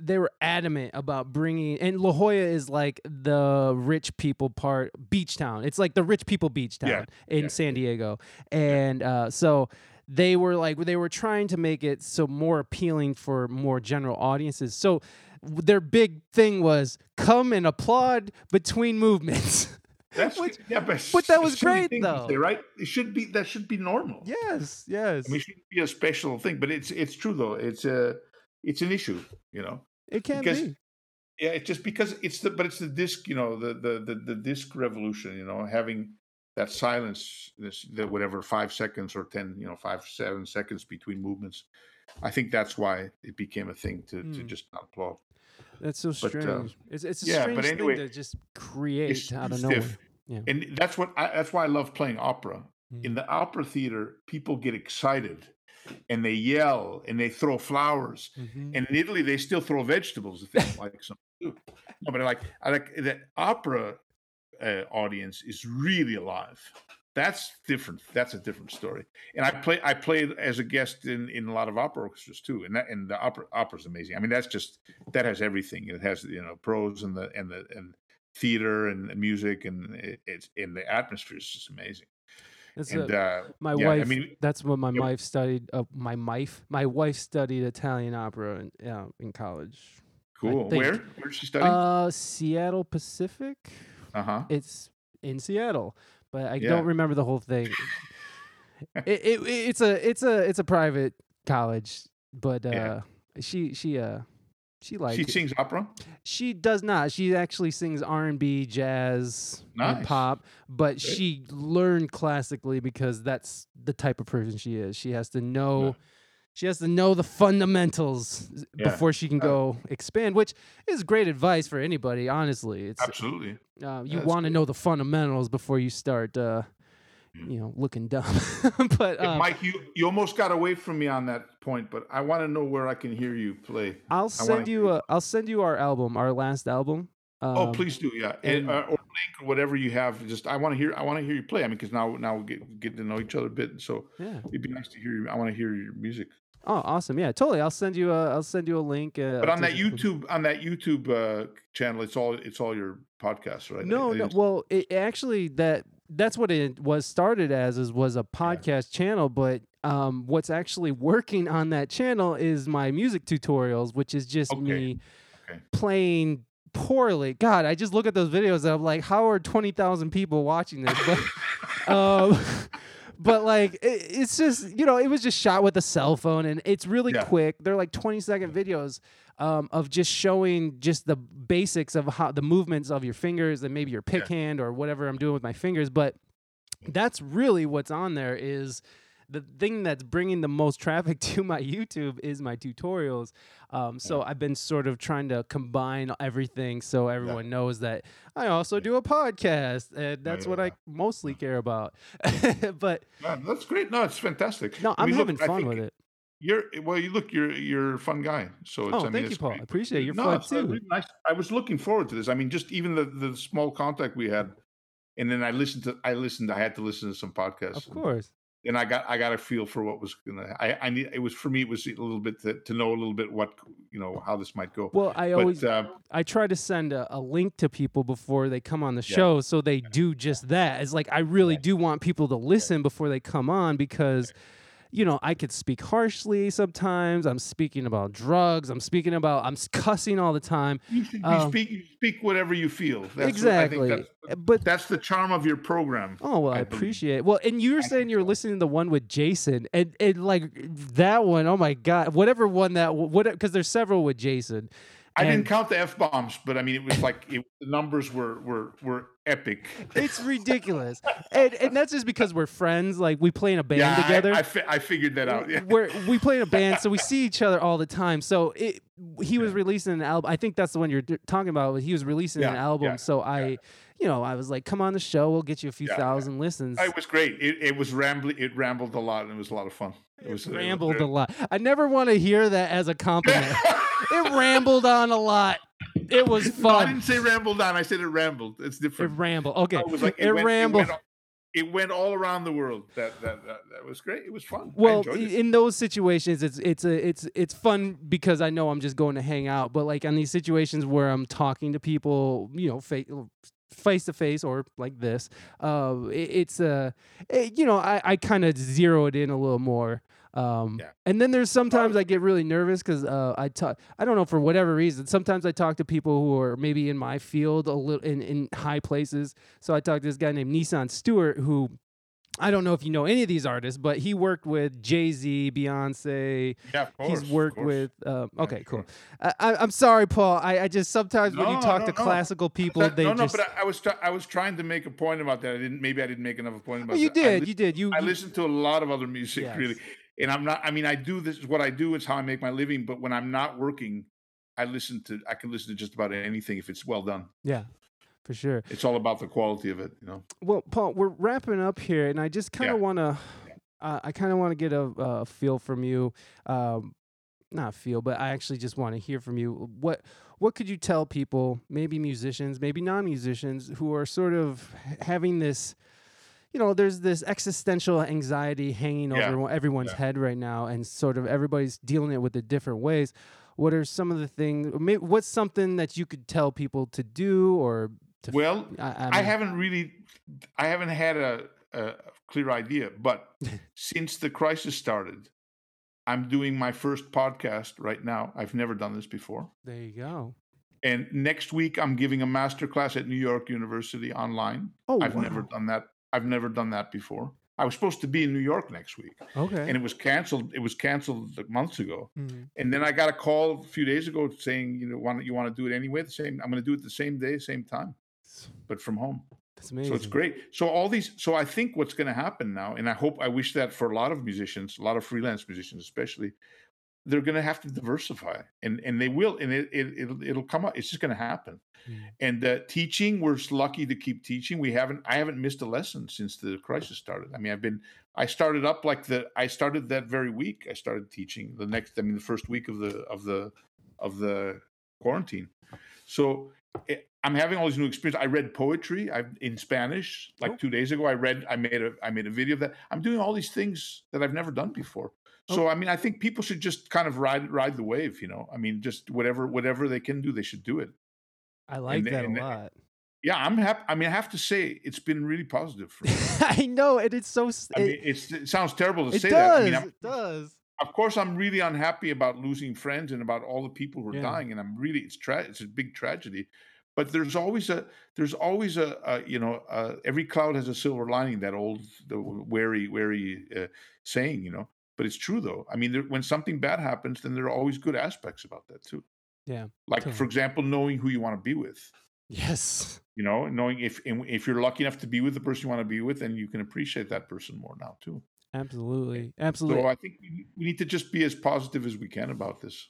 they were adamant about bringing and La Jolla is like the rich people part beach town. It's like the rich people beach town yeah, in yeah. San Diego. And yeah. uh, so they were like they were trying to make it so more appealing for more general audiences. So their big thing was come and applaud between movements. That's Which, yeah, but, but that was great though, right? It should be that should be normal. Yes, yes. I mean, it should be a special thing, but it's it's true though. It's a it's an issue, you know. It can because, be. Yeah, it's just because it's the but it's the disc, you know, the the the, the disc revolution, you know, having that silence, this the whatever five seconds or ten, you know, five seven seconds between movements. I think that's why it became a thing to mm. to hmm. just not applaud. That's so strange. But, uh, it's it's a yeah, strange anyway, thing to just create out of nowhere. Yeah. And that's what I, that's why I love playing opera. Mm. In the opera theater, people get excited and they yell and they throw flowers. Mm-hmm. And in Italy, they still throw vegetables if they like some. No, but I like I like the opera uh, audience is really alive. That's different. That's a different story. And I play I played as a guest in, in a lot of opera orchestras too. And that and the opera opera's amazing. I mean, that's just that has everything. It has you know prose and the and the and theater and music and it, it's and the atmosphere is just amazing. That's and, a, uh, my yeah, wife. I mean, that's what my yep. wife studied. Uh, my wife. My wife studied Italian opera in, uh, in college. Cool. Where? Where did she study? Uh, Seattle Pacific. Uh huh. It's in Seattle, but I yeah. don't remember the whole thing. it, it, it's a it's a it's a private college, but uh, yeah. she she uh she like she sings opera. She does not. She actually sings R and B, jazz, nice. and pop. But Good. she learned classically because that's the type of person she is. She has to know. Yeah. She has to know the fundamentals yeah. before she can go expand, which is great advice for anybody. Honestly, it's absolutely. Uh, you want to know the fundamentals before you start uh, you know, looking dumb. but um, Mike, you you almost got away from me on that point, but I want to know where I can hear you play. I'll send you a, I'll send you our album, our last album. Oh, um, oh, please do, yeah, and, uh, or link or whatever you have. Just I want to hear I want to hear you play. I mean, because now now we get get to know each other a bit, so yeah, it'd be nice to hear you. I want to hear your music. Oh, awesome! Yeah, totally. I'll send you a I'll send you a link. Uh, but on that YouTube on that YouTube uh, channel, it's all it's all your podcasts, right? No, no. Well, it actually that that's what it was started as is was a podcast yeah. channel but um, what's actually working on that channel is my music tutorials which is just okay. me okay. playing poorly god i just look at those videos and i'm like how are 20000 people watching this but um, but like it, it's just you know it was just shot with a cell phone and it's really yeah. quick they're like 20 second videos um, of just showing just the basics of how the movements of your fingers and maybe your pick yeah. hand or whatever I'm doing with my fingers. But that's really what's on there is the thing that's bringing the most traffic to my YouTube is my tutorials. Um, so yeah. I've been sort of trying to combine everything so everyone yeah. knows that I also do a podcast, and that's yeah. what I mostly care about. but that's great. No, it's fantastic. No, I'm I mean, having look, fun with it. You're well. You look. You're you're a fun guy. So it's, oh, I mean, thank you, Paul. I appreciate it. You're no, fun too. Really nice. I was looking forward to this. I mean, just even the the small contact we had, and then I listened to. I listened. I had to listen to some podcasts. Of course. And, and I got I got a feel for what was gonna. I I need. It was for me. It was a little bit to, to know a little bit what you know how this might go. Well, I but, always uh, I try to send a, a, link to people before they come on the show, so they do just that. It's like I really do want people to listen before they come on because you know, I could speak harshly sometimes. I'm speaking about drugs. I'm speaking about I'm cussing all the time. You, um, speak you speak whatever you feel. That's exactly. What, that's, but that's the charm of your program. Oh well, I, I appreciate it. Well, and you were saying you were listening to the one with Jason, and and like that one. Oh my god, whatever one that what because there's several with Jason. I didn't count the f bombs, but I mean, it was like it, the numbers were were were epic. It's ridiculous, and and that's just because we're friends. Like we play in a band yeah, together. I, I, fi- I, figured that out. Yeah. We're, we play in a band, so we see each other all the time. So it, he was releasing an album. I think that's the one you're talking about. He was releasing yeah, an album. So I, you know, I was like, "Come on the show. We'll get you a few thousand listens." It was great. It, it was rambling. It rambled a lot, and it was a lot of fun. It, was rambled it was a lot. I never want to hear that as a compliment. it rambled on a lot. It was fun. No, I didn't say rambled on. I said it rambled. It's different. It rambled. Okay. It was like it, it went, rambled. It went, it went, all around the world. That, that that that was great. It was fun. Well, in those situations, it's it's a it's it's fun because I know I'm just going to hang out. But like on these situations where I'm talking to people, you know, face face to face or like this, uh, it, it's a uh, it, you know I I kind of zero it in a little more. Um, yeah. And then there's sometimes I get really nervous because uh, I talk. I don't know for whatever reason. Sometimes I talk to people who are maybe in my field a little in in high places. So I talked to this guy named Nisan Stewart who. I don't know if you know any of these artists, but he worked with Jay Z, Beyonce. Yeah, course. He's worked with. Um, okay, yeah, cool. I, am sorry, Paul. I, I, just sometimes no, when you talk no, to no. classical people, that, they no, just. no. But I, I was try, I was trying to make a point about that. I didn't. Maybe I didn't make enough of a point about well, you that. did. Li- you did. You. I listened to a lot of other music, yes. really and I'm not. I mean, I do this. What I do is how I make my living. But when I'm not working, I listen to. I can listen to just about anything if it's well done. Yeah, for sure. It's all about the quality of it, you know. Well, Paul, we're wrapping up here, and I just kind of yeah. want to. Uh, I kind of want to get a, a, feel from you. Um, not feel, but I actually just want to hear from you. What what could you tell people, maybe musicians, maybe non-musicians, who are sort of having this you know, there's this existential anxiety hanging yeah. over everyone's yeah. head right now, and sort of everybody's dealing it with it different ways. What are some of the things? What's something that you could tell people to do or to? Well, I, I, mean, I haven't really, I haven't had a, a clear idea, but since the crisis started, I'm doing my first podcast right now. I've never done this before. There you go. And next week, I'm giving a master class at New York University online. Oh, I've wow. never done that I've never done that before. I was supposed to be in New York next week. Okay. And it was canceled. It was canceled months ago. Mm-hmm. And then I got a call a few days ago saying, you know, want you want to do it anyway? The same. I'm going to do it the same day, same time, but from home. That's amazing. So it's great. So all these. So I think what's going to happen now, and I hope I wish that for a lot of musicians, a lot of freelance musicians, especially, they're going to have to diversify, and and they will, and it, it it'll, it'll come up. It's just going to happen. Mm. And uh, teaching, we're lucky to keep teaching. We haven't, I haven't missed a lesson since the crisis started. I mean, I've been, I started up like the, I started that very week. I started teaching the next, I mean, the first week of the of the of the quarantine. So it, eh, I'm having all these new experiences. I read poetry I, in Spanish like oh. two days ago. I read, I made a, I made a video of that. I'm doing all these things that I've never done before. So I mean, I think people should just kind of ride ride the wave. You know, I mean, just whatever whatever they can do, they should do it. I like and, that and, a lot. Yeah, I'm happy. I mean, I have to say, it's been really positive for me. I know, and it's so. I mean, it sounds terrible to it say does, that. I mean, it does. Of course, I'm really unhappy about losing friends and about all the people who are Yeah. dying, and I'm really it's tra- it's a big tragedy. But there's always a there's always a, a you know uh, every cloud has a silver lining. That old the wary wary uh, saying, you know. But it's true though. I mean, there, when something bad happens, then there are always good aspects about that too. Yeah. Like Totally. for example, knowing who you want to be with. Yes. You know, knowing if if you're lucky enough to be with the person you want to be with, then you can appreciate that person more now too. Absolutely. Eh, absolutely. So I think we we need to just be as positive as we can about this.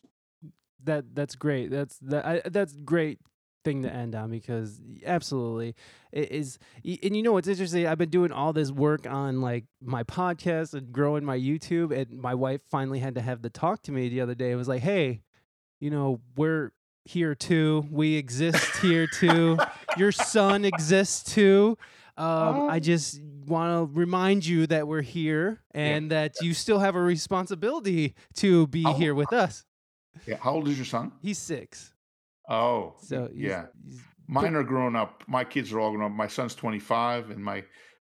that that's great. That's that I, that's great thing to end on because absolutely it is and you know what's interesting i've been doing all this work on like my podcast and growing my youtube and my wife finally had to have the talk to me the other day it was like hey you know we're here too we exist here too your son exists too um, i Oh. just want to remind you that we're here and that you still have a responsibility to be Oh. here with us Yeah. How old is your son? he's six Oh, so he's- yeah. he's- Mine are grown up. My kids are all grown up. My son's 25, and my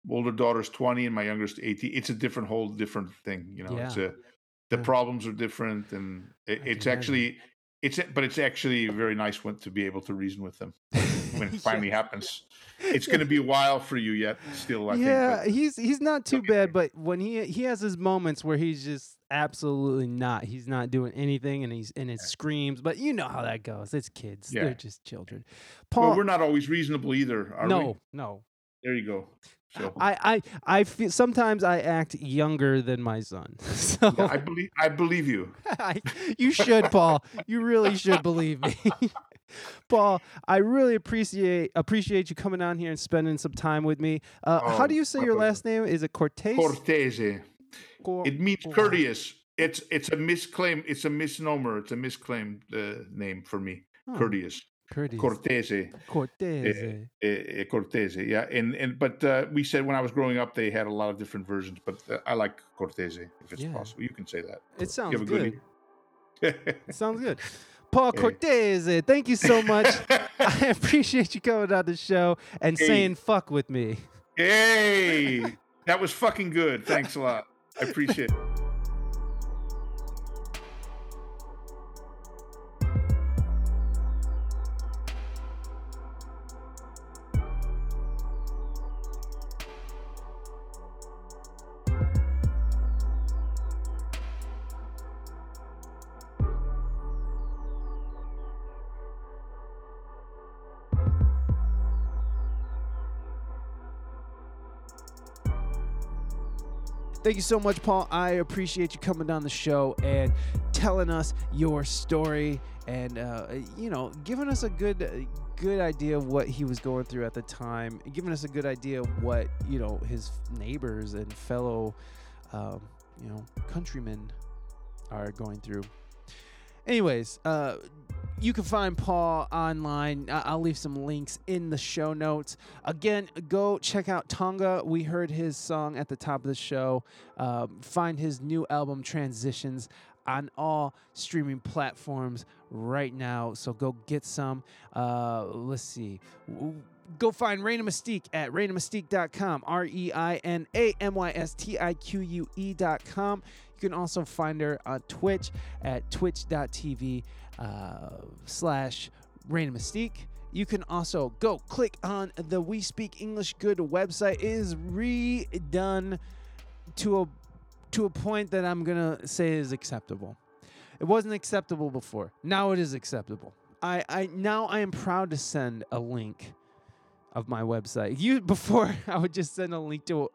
older daughter's 20 and my youngest 18 it's a different whole different thing you know Yeah. it's a the Yeah. problems are different and it, it's actually it's but it's actually very nice when, to be able to reason with them when it Yeah. finally happens it's going to be a while for you yet still i yeah, think he's he's not too Okay. bad, but when he he has his moments where he's just absolutely not. He's not doing anything, and he's and it screams. But you know how that goes. It's kids. Yeah. They're just children. but, well, Paul, we're not always reasonable either are no, we no. there you go so I I I feel sometimes I act younger than my son. So yeah, i believe i believe you I, you should, Paul. You really should believe me. Paul, I really appreciate appreciate you coming on here and spending some time with me. Uh, how Oh, do you say your last name? Is it Cortez? cortese It means courteous it's it's a misclaim it's a misnomer it's a misclaimed uh, name for me Oh, courteous Cortez. cortese Cortez. uh, uh, Cortese, yeah, and and but uh, we said when I was growing up they had a lot of different versions, but uh, I like Cortese if it's Yeah. possible. You can say that. It sounds You have a good. good. It sounds good. Paul Hey. Cortez, thank you so much. I appreciate you coming on the show and Hey. saying fuck with me. hey, that was fucking good. Thanks a lot. I appreciate it. Thank you so much, Paul. I appreciate you coming on the show and telling us your story and uh, you know giving us a good good idea of what he was going through at the time, giving us a good idea of what you know his neighbors and fellow um, you know countrymen are going through. Anyways, uh, you can find Paul online. I'll leave some links in the show notes. Again, go check out Tonga. We heard his song at the top of the show. Um, find his new album, Transitions, on all streaming platforms right now. So go get some. Uh, let's see. Go find Reina Mystique at ReinaMystique.com, R E I N A M Y S T I Q U E.com. You can also find her on Twitch at twitch.tv uh, slash Rain Mystique. You can also go click on the We Speak English Good website. It is redone to a to a point that I'm gonna say is acceptable. It wasn't acceptable before. Now it is acceptable. I, I now I am proud to send a link of my website. You before I would just send a link to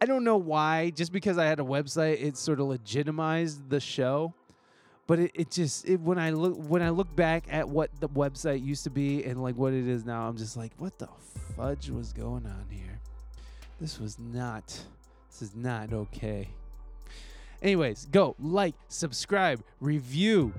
I don't know why, just because I had a website, it sort of legitimized the show. But it, it just it, when I look when I look back at what the website used to be and like what it is now, I'm just like, what the fudge was going on here? This was not this is not okay. Anyways, go like, subscribe, review.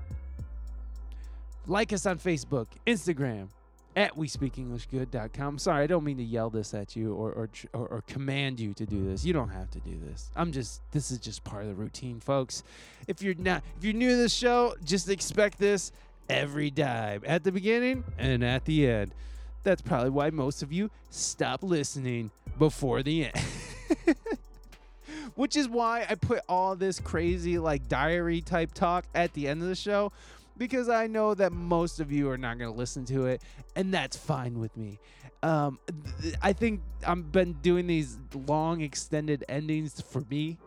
Like us on Facebook, Instagram, at WeSpeakEnglishGood.com. Sorry, I don't mean to yell this at you or, or or or command you to do this. You don't have to do this. I'm just this is just part of the routine, folks. If you're not if you're new to this show, just expect this every time at the beginning and at the end. That's probably why most of you stop listening before the end. Which is why I put all this crazy like diary type talk at the end of the show because I know that most of you are not going to listen to it, and that's fine with me. Um, th- I think I've been doing these long, extended endings for me.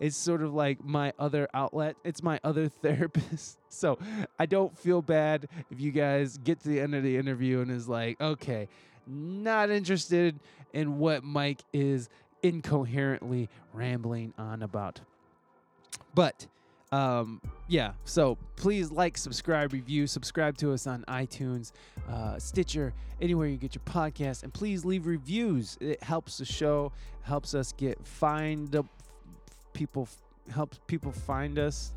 It's sort of like my other outlet. It's my other therapist. So I don't feel bad if you guys get to the end of the interview and is like, okay, not interested in what Mike is incoherently rambling on about. But um, yeah, so please like, subscribe, review, subscribe to us on iTunes, uh, Stitcher, anywhere you get your podcast, and please leave reviews. It helps the show, helps us get find up people, helps people find us,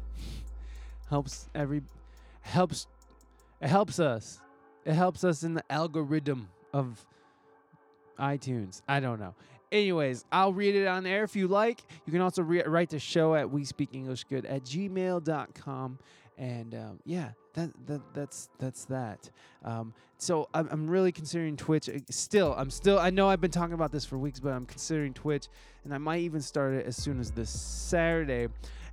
helps every, helps, it helps us, it helps us in the algorithm of iTunes. I don't know. Anyways, I'll read it on air if you like. You can also re- write the show at we speak English good at gmail.com and um, yeah, that, that that's that's that. Um, so I'm, I'm really considering Twitch. Uh, still, I'm still. I know I've been talking about this for weeks, but I'm considering Twitch, and I might even start it as soon as this Saturday.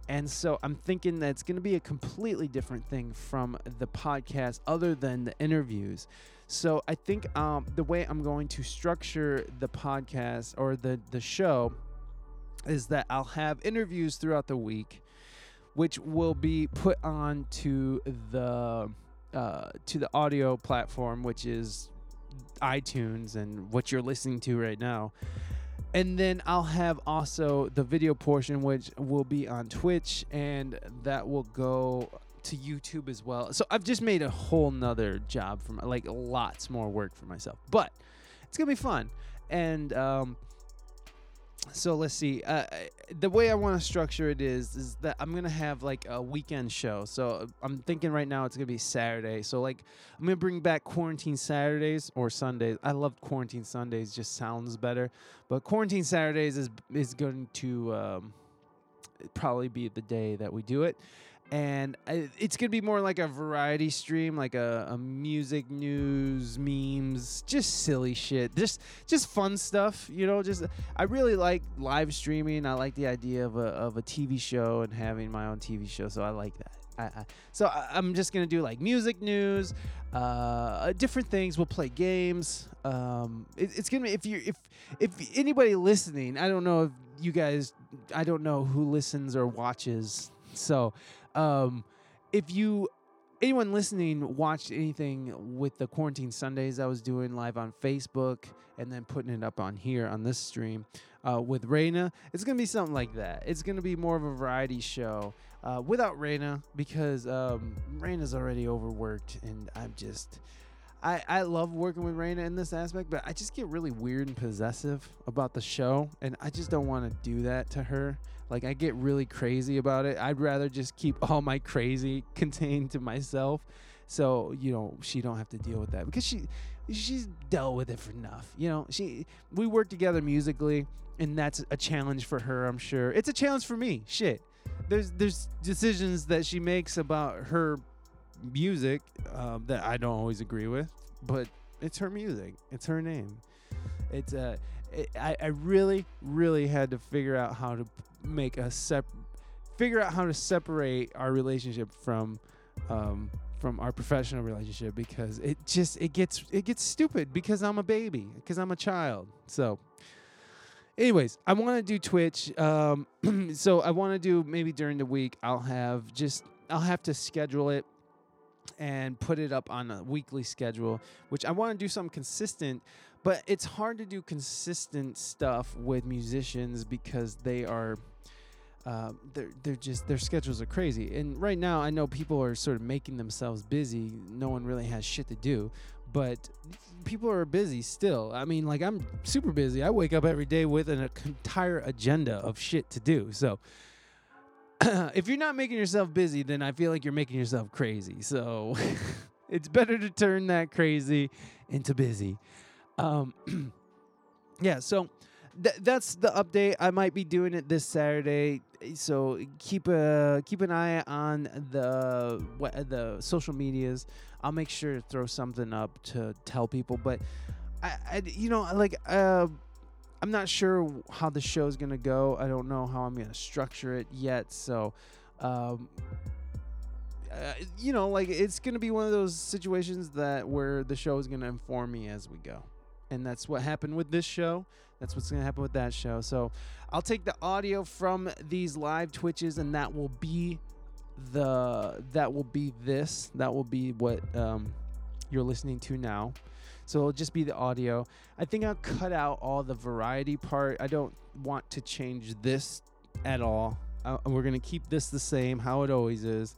And so I'm thinking that it's going to be a completely different thing from the podcast, other than the interviews. So I think um, the way I'm going to structure the podcast or the the show is that I'll have interviews throughout the week which will be put on to the uh, to the audio platform, which is iTunes and what you're listening to right now. And then I'll have also the video portion, which will be on Twitch, and that will go to YouTube as well. So I've just made a whole nother job my, like lots more work for myself, but it's gonna be fun. And um, so let's see. Uh, the way I want to structure it is is that I'm gonna have like a weekend show. So I'm thinking right now it's gonna be Saturday. So like I'm gonna bring back quarantine Saturdays or Sundays. I love quarantine Sundays; just sounds better. But quarantine Saturdays is is going to um, probably be the day that we do it and it's gonna be more like a variety stream, like a, a, music news, memes, just silly shit, just just fun stuff. You know, just I really like live streaming. I like the idea of a of a TV show and having my own TV show, so I like that. I, I, so I, am just gonna do like music news, uh, different things. We'll play games. Um, it, it's gonna be if you if if anybody listening, I don't know if you guys, I don't know who listens or watches. So um, if you anyone listening watched anything with the quarantine Sundays I was doing live on Facebook and then putting it up on here on this stream uh, with Reina, it's gonna be something like that. It's gonna be more of a variety show uh, without Reina because um, Reina's already overworked and I'm just. I, I love working with Reina in this aspect, but I just get really weird and possessive about the show, and I just don't want to do that to her. Like I get really crazy about it. I'd rather just keep all my crazy contained to myself, so you know she don't have to deal with that because she she's dealt with it for enough. You know she we work together musically, and that's a challenge for her. I'm sure it's a challenge for me. Shit, there's there's decisions that she makes about her music um, that I don't always agree with, but it's her music. It's her name. It's uh, it, I I really really had to figure out how to make a sep figure out how to separate our relationship from um, from our professional relationship because it just it gets it gets stupid because I'm a baby because I'm a child. So, anyways, I want to do Twitch. Um, so I want to do maybe during the week. I'll have just I'll have to schedule it and put it up on a weekly schedule, which I want to do something consistent. But it's hard to do consistent stuff with musicians because they are uh, they're they're just their schedules are crazy. And right now, I know people are sort of making themselves busy. No one really has shit to do, but people are busy still. I mean, like I'm super busy. I wake up every day with an entire agenda of shit to do. So. if you're not making yourself busy, then I feel like you're making yourself crazy. So it's better to turn that crazy into busy. Um, yeah, so th- that's the update. I might be doing it this Saturday, so keep a keep an eye on the what, the social medias. I'll make sure to throw something up to tell people. But I, I you know, like uh, I'm not sure how the show's gonna go. I don't know how I'm gonna structure it yet. So. Um, uh, you know, like it's gonna be one of those situations that where the show is gonna inform me as we go, and that's what happened with this show. That's what's going to happen with that show. So I'll take the audio from these live Twitches, and that will be the that will be this. That will be what um, you're listening to now. So it'll just be the audio. I think I'll cut out all the variety part. I don't want to change this at all. Uh, we're gonna keep this the same, how it always is.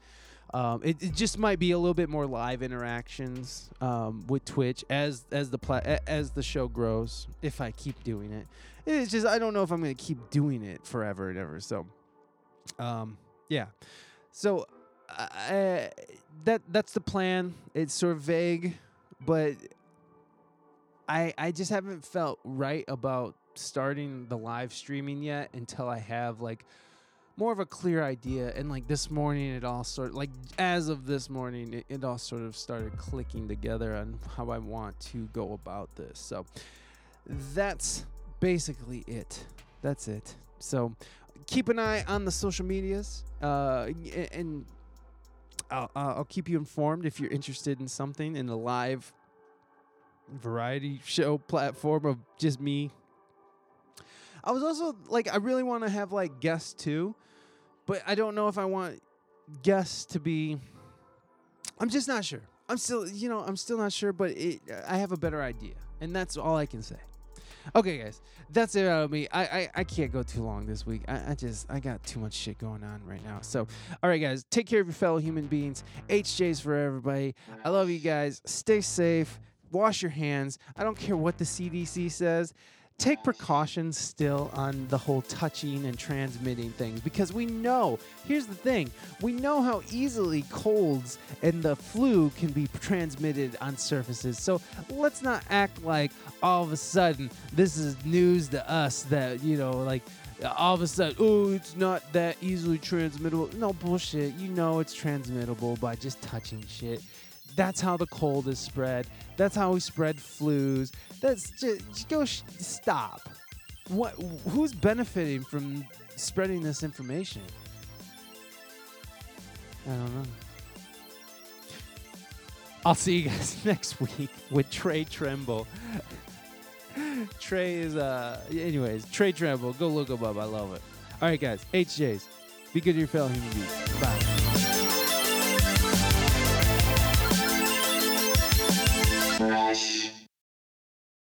Um, it, it, just might be a little bit more live interactions um, with Twitch as as the pla- as the show grows. If I keep doing it, it's just I don't know if I'm gonna keep doing it forever and ever. So, um, yeah. So that that's the plan. It's sort of vague, but I I just haven't felt right about starting the live streaming yet until I have like more of a clear idea. And like this morning, it all sort of, like as of this morning, it, it all sort of started clicking together on how I want to go about this. So that's basically it. That's it. So keep an eye on the social medias, uh, and I'll, I'll keep you informed if you're interested in something in the live variety show platform of just me. I was also like, I really want to have like guests too, but I don't know if I want guests to be. I'm just not sure. I'm still, you know, I'm still not sure, but it, I have a better idea, and that's all I can say. Okay, guys, that's it out of me. I, I, I can't go too long this week. I, I just I got too much shit going on right now. So, all right, guys, take care of your fellow human beings. HJ's for everybody. I love you guys. Stay safe. Wash your hands. I don't care what the CDC says take precautions still on the whole touching and transmitting things because we know here's the thing we know how easily colds and the flu can be transmitted on surfaces so let's not act like all of a sudden this is news to us that you know like all of a sudden, oh, it's not that easily transmittable. No bullshit. You know it's transmittable by just touching shit. That's how the cold is spread. That's how we spread flus. That's just, just go sh- stop. What? Who's benefiting from spreading this information? I don't know. I'll see you guys next week with Trey Tremble. Trey is uh anyways, Trey Tremble, go look him up. I love it. Alright guys, HJs. Be good to your fellow human beings. Bye. Fresh.